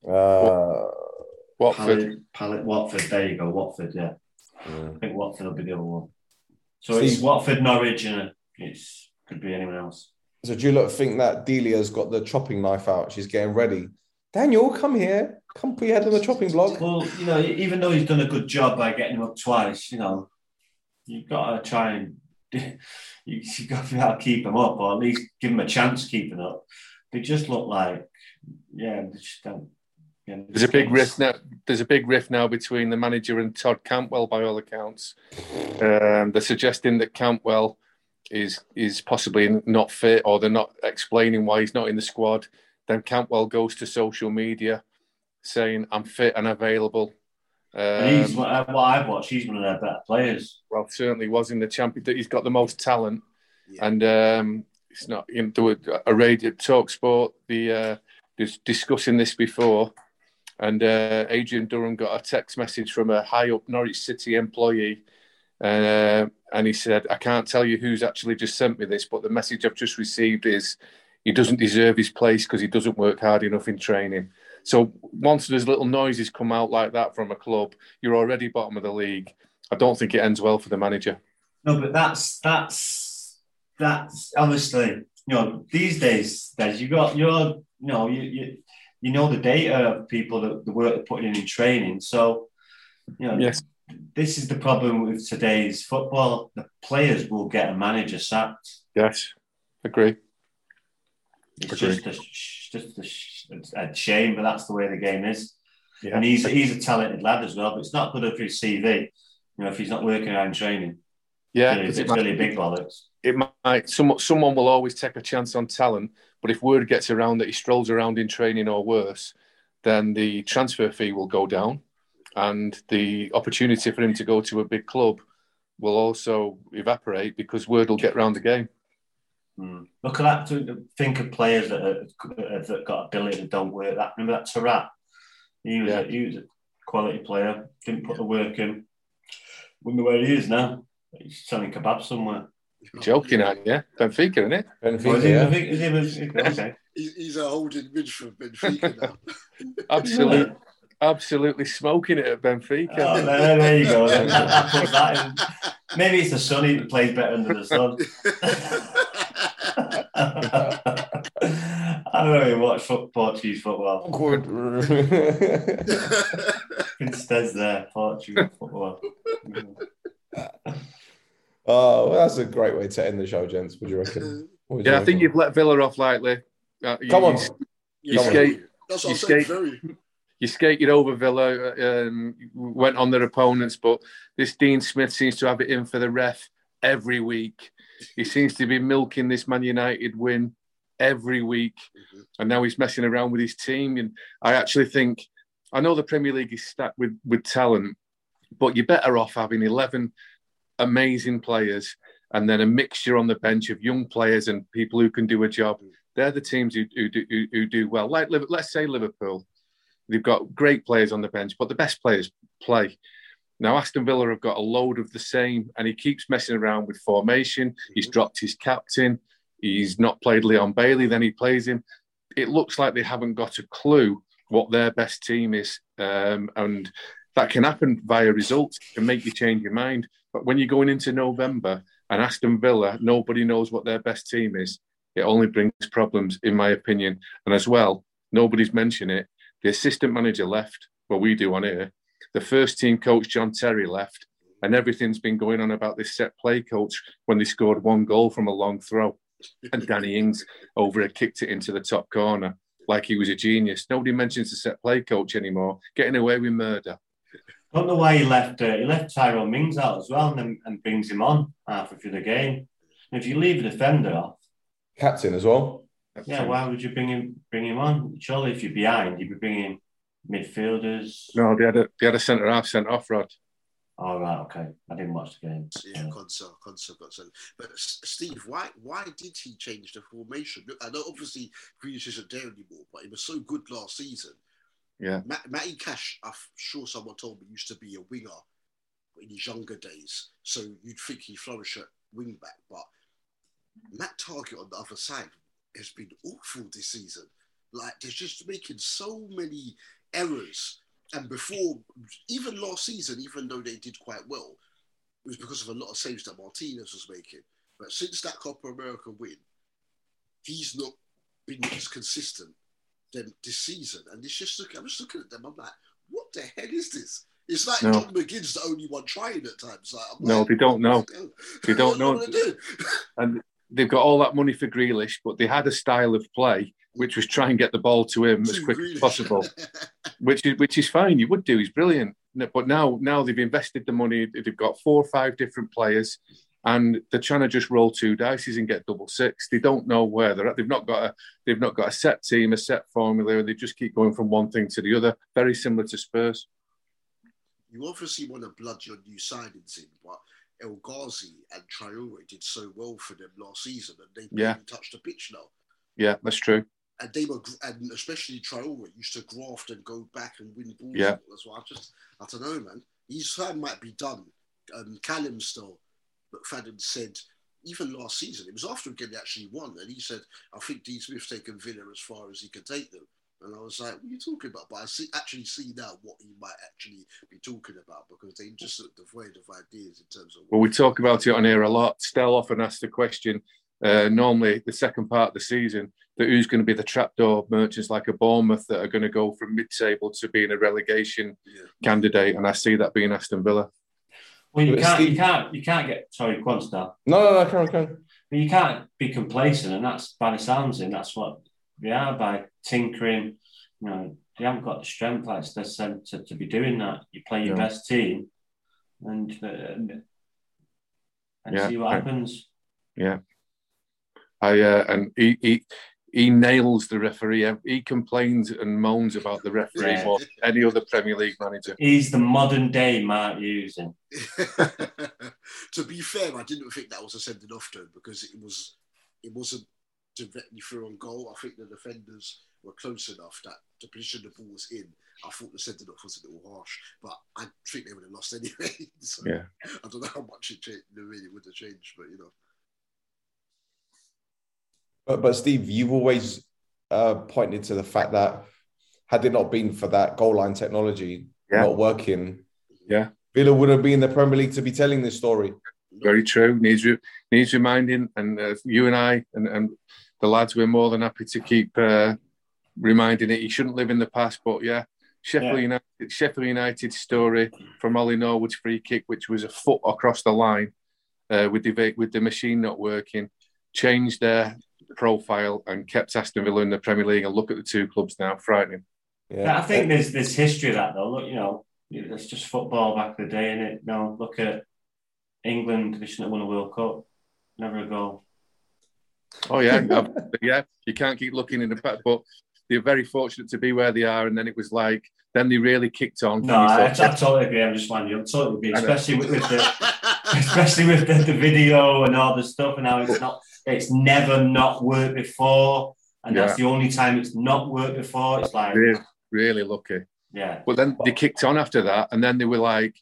Uh, Watford. Watford. There you go, Watford. Yeah. yeah. I think Watford will be the other one. So See- it's Watford, Norwich, and it's could be anyone else. So do you lot think that Delia's got the chopping knife out? She's getting ready. Daniel, come here. Come put your head on the chopping block. Well, you know, even though he's done a good job by getting him up twice, you know, you've got to try and you, you've got to to keep him up, or at least give him a chance keeping up. They just look like, yeah, they just don't. Yeah, There's a big rift now. There's a big rift now between the manager and Todd Cantwell, by all accounts. Um, they're suggesting that Cantwell is is possibly not fit, or they're not explaining why he's not in the squad. Then Cantwell goes to social media saying, "I'm fit and available." And he's Um, what, what I've watched. He's one of their better players. well, certainly was in the champion. He's got the most talent, Yeah. and um, it's not. You know, there were a radio talk sport. The uh, was discussing this before, and uh, Adrian Durham got a text message from a high up Norwich City employee, uh, and he said, "I can't tell you who's actually just sent me this, but the message I've just received is." He doesn't deserve his place because he doesn't work hard enough in training. So once there's little noises come out like that from a club, you're already bottom of the league. I don't think it ends well for the manager. No, but that's that's that's obviously you know these days, Des, you got you're you know you you, you know the data of people that the work they're putting in in training. So you know Yes. this is the problem with today's football. The players will get a manager sacked. Yes, agree. It's Agree. just a, just a, a shame, but that's the way the game is. Yeah. And he's he's a talented lad as well, but it's not good for his CV. You know, if he's not working around training, Yeah, it's, it's really big bollocks. It might some, someone will always take a chance on talent, but if word gets around that he strolls around in training or worse, then the transfer fee will go down, and the opportunity for him to go to a big club will also evaporate because word will get round the game. Mm. Look at that. To think of players that are, that got ability that don't work. That remember that Taarabt? He was Yeah. a, he was a quality player. Didn't put the work in. Wonder where he is now. He's selling kebabs somewhere. Joking, aren't you? Benfica, isn't it? Is Benfica, he, yeah. I think, is he, okay. He's, he's a holding mid for Benfica now. Absolutely, absolutely smoking it at Benfica. Oh, there, there you go. Then. That, that puts that in. Maybe it's the sun. He plays better under the sun. I don't really watch foot, Portuguese football. Awkward. Instead, there Portuguese football. Oh, well, that's a great way to end the show, gents. What do you reckon? What would you Yeah, I think you've let Villa off lightly. Uh, you- Come on. you- Yeah, Come on. That's what You skate- Very. you skated over Villa, um, went on their opponents, but this Dean Smith seems to have it in for the ref every week. He seems to be milking this Man United win every week, Mhm. and now he's messing around with his team. And I actually think, I know the Premier League is stacked with with talent, but you're better off having eleven amazing players and then a mixture on the bench of young players and people who can do a job. They're the teams who, who, do, who, who do well. Like let's say Liverpool, they've got great players on the bench, but the best players play. Now Aston Villa have got a load of the same, and he keeps messing around with formation. He's dropped his captain. He's not played Leon Bailey. Then he plays him. It looks like they haven't got a clue what their best team is, um, and that can happen via results. It can make you change your mind. But when you're going into November and Aston Villa, nobody knows what their best team is. It only brings problems, in my opinion. And as well, nobody's mentioned it. The assistant manager left. Well, we do on here. The first team coach, John Terry, left. And everything's been going on about this set play coach when they scored one goal from a long throw. And Danny Ings over had kicked it into the top corner like he was a genius. Nobody mentions the set play coach anymore, getting away with murder. Don't know why he left. Uh, he left Tyrone Mings out as well, and then and brings him on halfway through the game. And if you leave a defender off, captain as well. yeah, why would you bring him bring him on? Surely, if you're behind, you'd be bringing midfielders. No, they had a, they had a centre half sent off, Rod. All right, okay. I didn't watch the game. Yeah, Konsa, Konsa got sent. But Steve, why why did he change the formation? I know obviously Grealish isn't there anymore, but he was so good last season. Yeah. Matt, Matty Cash, I'm sure someone told me, used to be a winger in his younger days. So you'd think he flourished at wing back, but Matt Targett on the other side has been awful this season. Like they're just making so many errors. And before, even last season, even though they did quite well, it was because of a lot of saves that Martinez was making. But since that Copa America win, he's not been as consistent than this season. And it's just look, I'm just looking at them. I'm like, what the hell is this? It's like No. John McGinn's the only one trying at times. Like, No, like, they don't know. They don't know. Do? And they've got all that money for Grealish, but they had a style of play which was try and get the ball to him as quick as possible, which is which is fine. You would do. He's brilliant. But now now they've invested the money. They've got four or five different players, and they're trying to just roll two dices and get double six. They don't know where they're at. They've not got a they've not got a set team, a set formula. They just keep going from one thing to the other. Very similar to Spurs. you obviously want to blood your new signings in, but El Ghazi and Traore did so well for them last season, and they Yeah. barely touched the pitch now. Yeah, that's true. And they were, and especially Traore used to graft and go back and win balls. Yeah. That's why I just, I don't know, man. His time might be done. Um, Callum still, McFadden said, even last season, it was after a game they actually won, and he said, I think Dean Smith's taken Villa as far as he could take them. And I was like, what are you talking about? But I see actually see now what he might actually be talking about because they just look devoid of ideas in terms of. Well, we talk about it on here a lot. Stel often asks the question, uh, normally the second part of the season, that who's going to be the trapdoor merchants like a Bournemouth that are going to go from mid-table to being a relegation Yeah. candidate, and I see that being Aston Villa. Well, you But can't, you can't, you can't get. Sorry, go on, Star. No, no, no, Karen, Karen. But you can't be complacent, and that's by the sounds in. That's what they are by tinkering. You know, they haven't got the strength like they said to, to be doing that. You play your No. best team, and uh, and Yeah, see what happens. Yeah, I uh, and he, he he nails the referee. He complains and moans about the referee Yeah. more than any other Premier League manager. He's the modern day Mark Using. to be fair, I didn't think that was a sending off to him because it was it wasn't directly through on goal. I think the defenders were close enough that the position the ball was in, I thought the sending off was a little harsh, but I think they would have lost anyway. so Yeah. I don't know how much it, changed, it really would have changed, but you know. But, but Steve, you've always uh, pointed to the fact that had it not been for that goal line technology Yeah. not working, Yeah. Villa would have been in the Premier League to be telling this story. Very true. Needs re- needs reminding, and uh, you and I and, and the lads we're more than happy to keep uh, reminding it. You shouldn't live in the past, but yeah, Sheffield Yeah. United, Sheffield United story from Ollie Norwood's free kick, which was a foot across the line uh, with the with the machine not working, changed their profile and kept Aston Villa in the Premier League. And look at the two clubs now, frightening. Yeah, I think there's there's history of that though. Look, you know, it's just football back in the day, and it. now look at England. They shouldn't have won a World Cup. Never a goal. Oh yeah, yeah. You can't keep looking in the back, but they're very fortunate to be where they are. And then it was like, then they really kicked on. No, I, I totally agree. I'm just wondering. I totally agree, especially with, with the especially with the, the video and all the stuff, and how it's not. It's never not worked before, and that's the only time it's not worked before. It's like, really, really lucky. yeah, But then they kicked on after that, and then they were like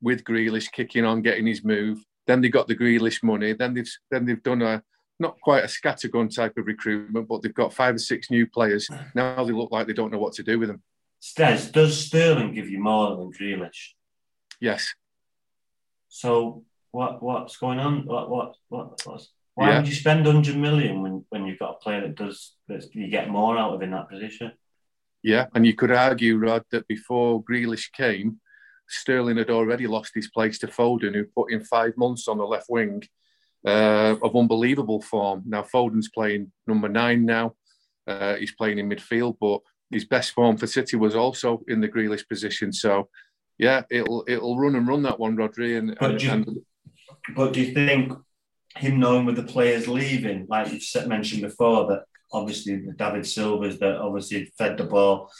with Grealish kicking on, getting his move. Then they got the Grealish money. Then they've then they've done a not quite a scattergun type of recruitment, but they've got five or six new players. Now they look like they don't know what to do with them. Stes, does Sterling give you more than Grealish? Yes, So what what's going on? What what what what's, why Yeah. would you spend hundred million when, when you've got a player that does that you get more out of in that position? yeah, and you could argue, Rod, that before Grealish came, Sterling had already lost his place to Foden, who put in five months on the left wing uh, of unbelievable form. Now Foden's playing number nine now. Uh, he's playing in midfield, but his best form for City was also in the Grealish position. So, yeah, it'll it'll run and run that one, Rodri. And, But do you- and But do you think him knowing with the players leaving, like you've mentioned before, that obviously the David Silvas that obviously fed the ball,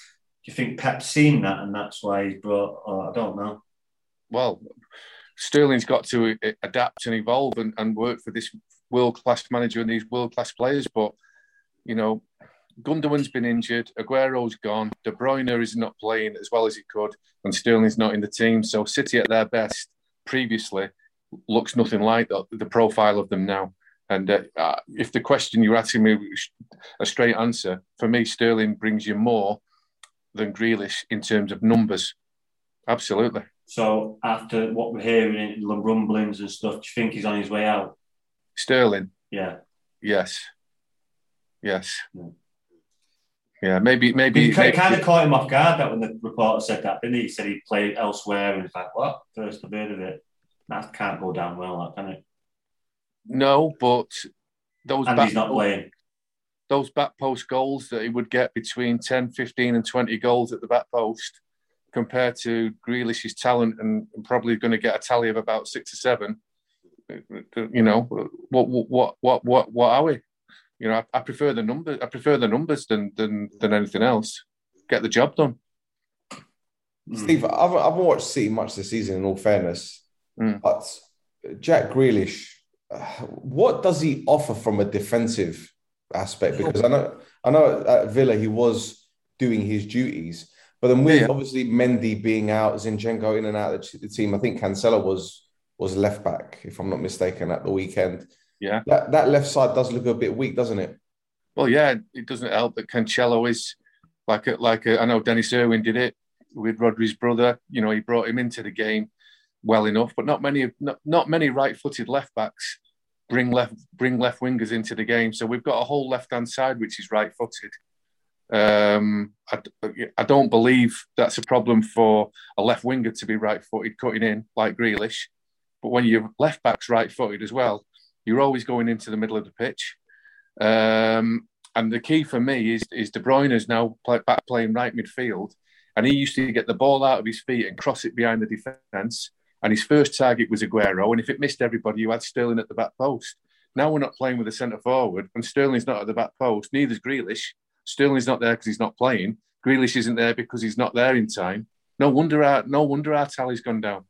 do you think Pep's seen that and that's why he's brought? I don't know. well, Sterling's got to uh, adapt and evolve and, and work for this world class manager and these world class players. But you know, Gundogan's been injured, Aguero's gone, De Bruyne is not playing as well as he could, and Sterling's not in the team. So City at their best previously looks nothing like the, the profile of them now. And uh, uh, if the question you're asking me a straight answer, for me, Sterling brings you more than Grealish in terms of numbers. Absolutely. So after what we're hearing the rumblings and stuff, do you think he's on his way out? Sterling, Yeah. yes, yes, Yeah. yeah. Maybe, maybe, It maybe- kind of caught him off guard that when the reporter said that, didn't he? He said he played elsewhere and it's like, what? First I've heard of it. That can't go down well, that, can it? no. But those And back, he's not playing. those back post goals that he would get between 10, 15 and 20 goals at the back post compared to Grealish's talent and probably going to get a tally of about six or seven. You know, what, what, what, what, what are we? You know, I, I prefer the numbers. I prefer the numbers than than than anything else. Get the job done. Steve, hmm. I haven't, I haven't watched City much this season, in all fairness. Mm. But Jack Grealish, what does he offer from a defensive aspect? Because I know, I know at Villa he was doing his duties, but then with Yeah, obviously Mendy being out, Zinchenko in and out of the the team, I think Cancelo was was left back, if I'm not mistaken, at the weekend. Yeah. That that left side does look a bit weak, doesn't it? Well, yeah, it doesn't help that Cancelo is like a, like a, I know Denis Irwin did it with Rodri's brother. You know, he brought him into the game well enough, but not many not, not many right-footed left backs bring left bring left wingers into the game. So we've got a whole left-hand side which is right-footed. Um, I, I don't believe that's a problem for a left winger to be right-footed cutting in like Grealish. But when your left back's right-footed as well, you're always going into the middle of the pitch. Um, and the key for me is is De Bruyne is now play, back playing right midfield, and he used to get the ball out of his feet and cross it behind the defence. And his first target was Aguero, and if it missed everybody, you had Sterling at the back post. Now we're not playing with a centre forward, and Sterling's not at the back post. Neither's Grealish. Sterling's not there because he's not playing. Grealish isn't there because he's not there in time. No wonder our no wonder our tally's gone down.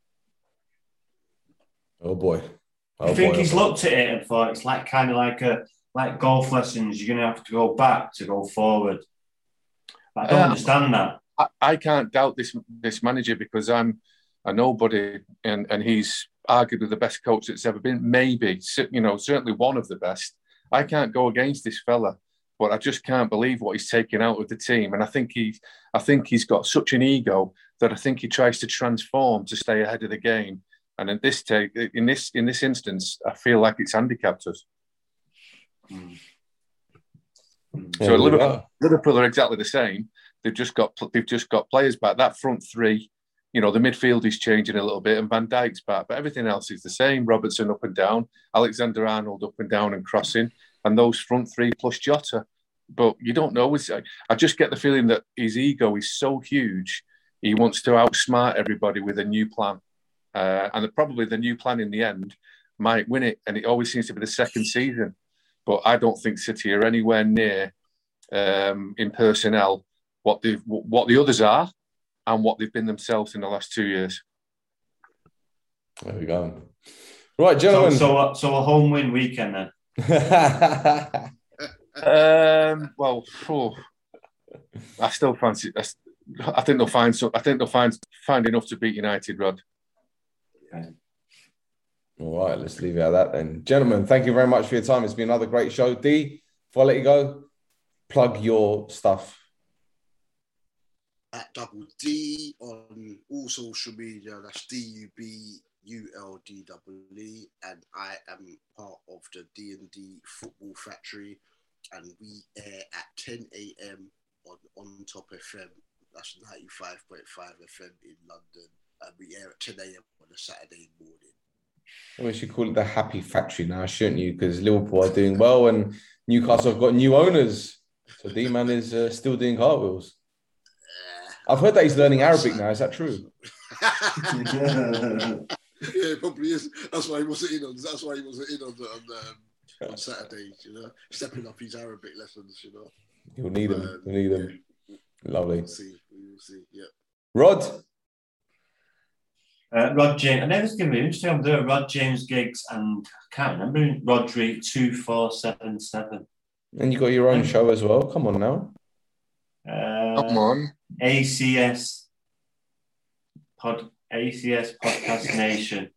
Oh boy. Oh I think boy, oh, he's oh boy. looked at it and thought it's like kind of like a like golf lessons. You're going to have to go back to go forward. I don't Yeah. understand that. I, I can't doubt this this manager because I'm a nobody, and and he's arguably the best coach that's ever been. Maybe you know certainly one of the best. I can't go against this fella, but I just can't believe what he's taking out of the team. And I think he, I think he's got such an ego that I think he tries to transform to stay ahead of the game. And in this take, in this in this instance, I feel like it's handicapped us. There So Liverpool. Liverpool are exactly the same. They've just got they've just got players back. That front three, you know, the midfield is changing a little bit, and Van Dijk's back, but everything else is the same. Robertson up and down, Alexander Arnold up and down and crossing, and those front three plus Jota. But you don't know. I- just get the feeling that his ego is so huge. He wants to outsmart everybody with a new plan, uh, and probably the new plan in the end might win it. And it always seems to be the second season. But I don't think City are anywhere near um, in personnel what the what the others are and what they've been themselves in the last two years. There we go. Right, So, gentlemen. so, a, so a home win weekend then. Um, well, phew, I still fancy. I think they'll find some. I think they'll find find enough to beat United. Rod. All right, let's leave it at that then. Gentlemen, thank you very much for your time. It's been another great show. D, before I let you go, plug your stuff. At double D on all social media. That's D U B U L D E, and I am part of the D and D Football Factory, and we air at 10 a.m. on on Top FM. That's 95.5 FM in London, and we air at 10 a.m. on a Saturday morning. We should call it the Happy Factory now, shouldn't you? Because Liverpool are doing well and Newcastle have got new owners. So D Man is uh, still doing cartwheels. I've heard that he's learning Arabic now. Is that true? yeah, it probably is. That's why he wasn't in on. That's why he wasn't in on on, um, on Saturdays. You know, stepping up his Arabic lessons. You know, You'll need them. Um, You'll need them. Lovely. we'll see. We will see. Yeah. Rod, Uh, Rod James, I know this is going to be interesting. I'm doing Rod James gigs and I can't remember Rhodri two four seven seven. and you got your own show as well. Come on now. Uh, Come on. ACS pod ACS Podcast Nation.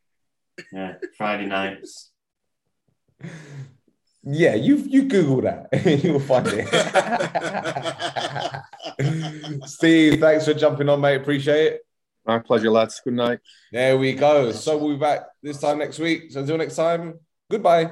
Yeah, Friday nights. Yeah, you you Google that. You'll find it. Steve, thanks for jumping on, mate. Appreciate it. My pleasure, lads. Good night. There we go. So we'll be back this time next week. So until next time, goodbye.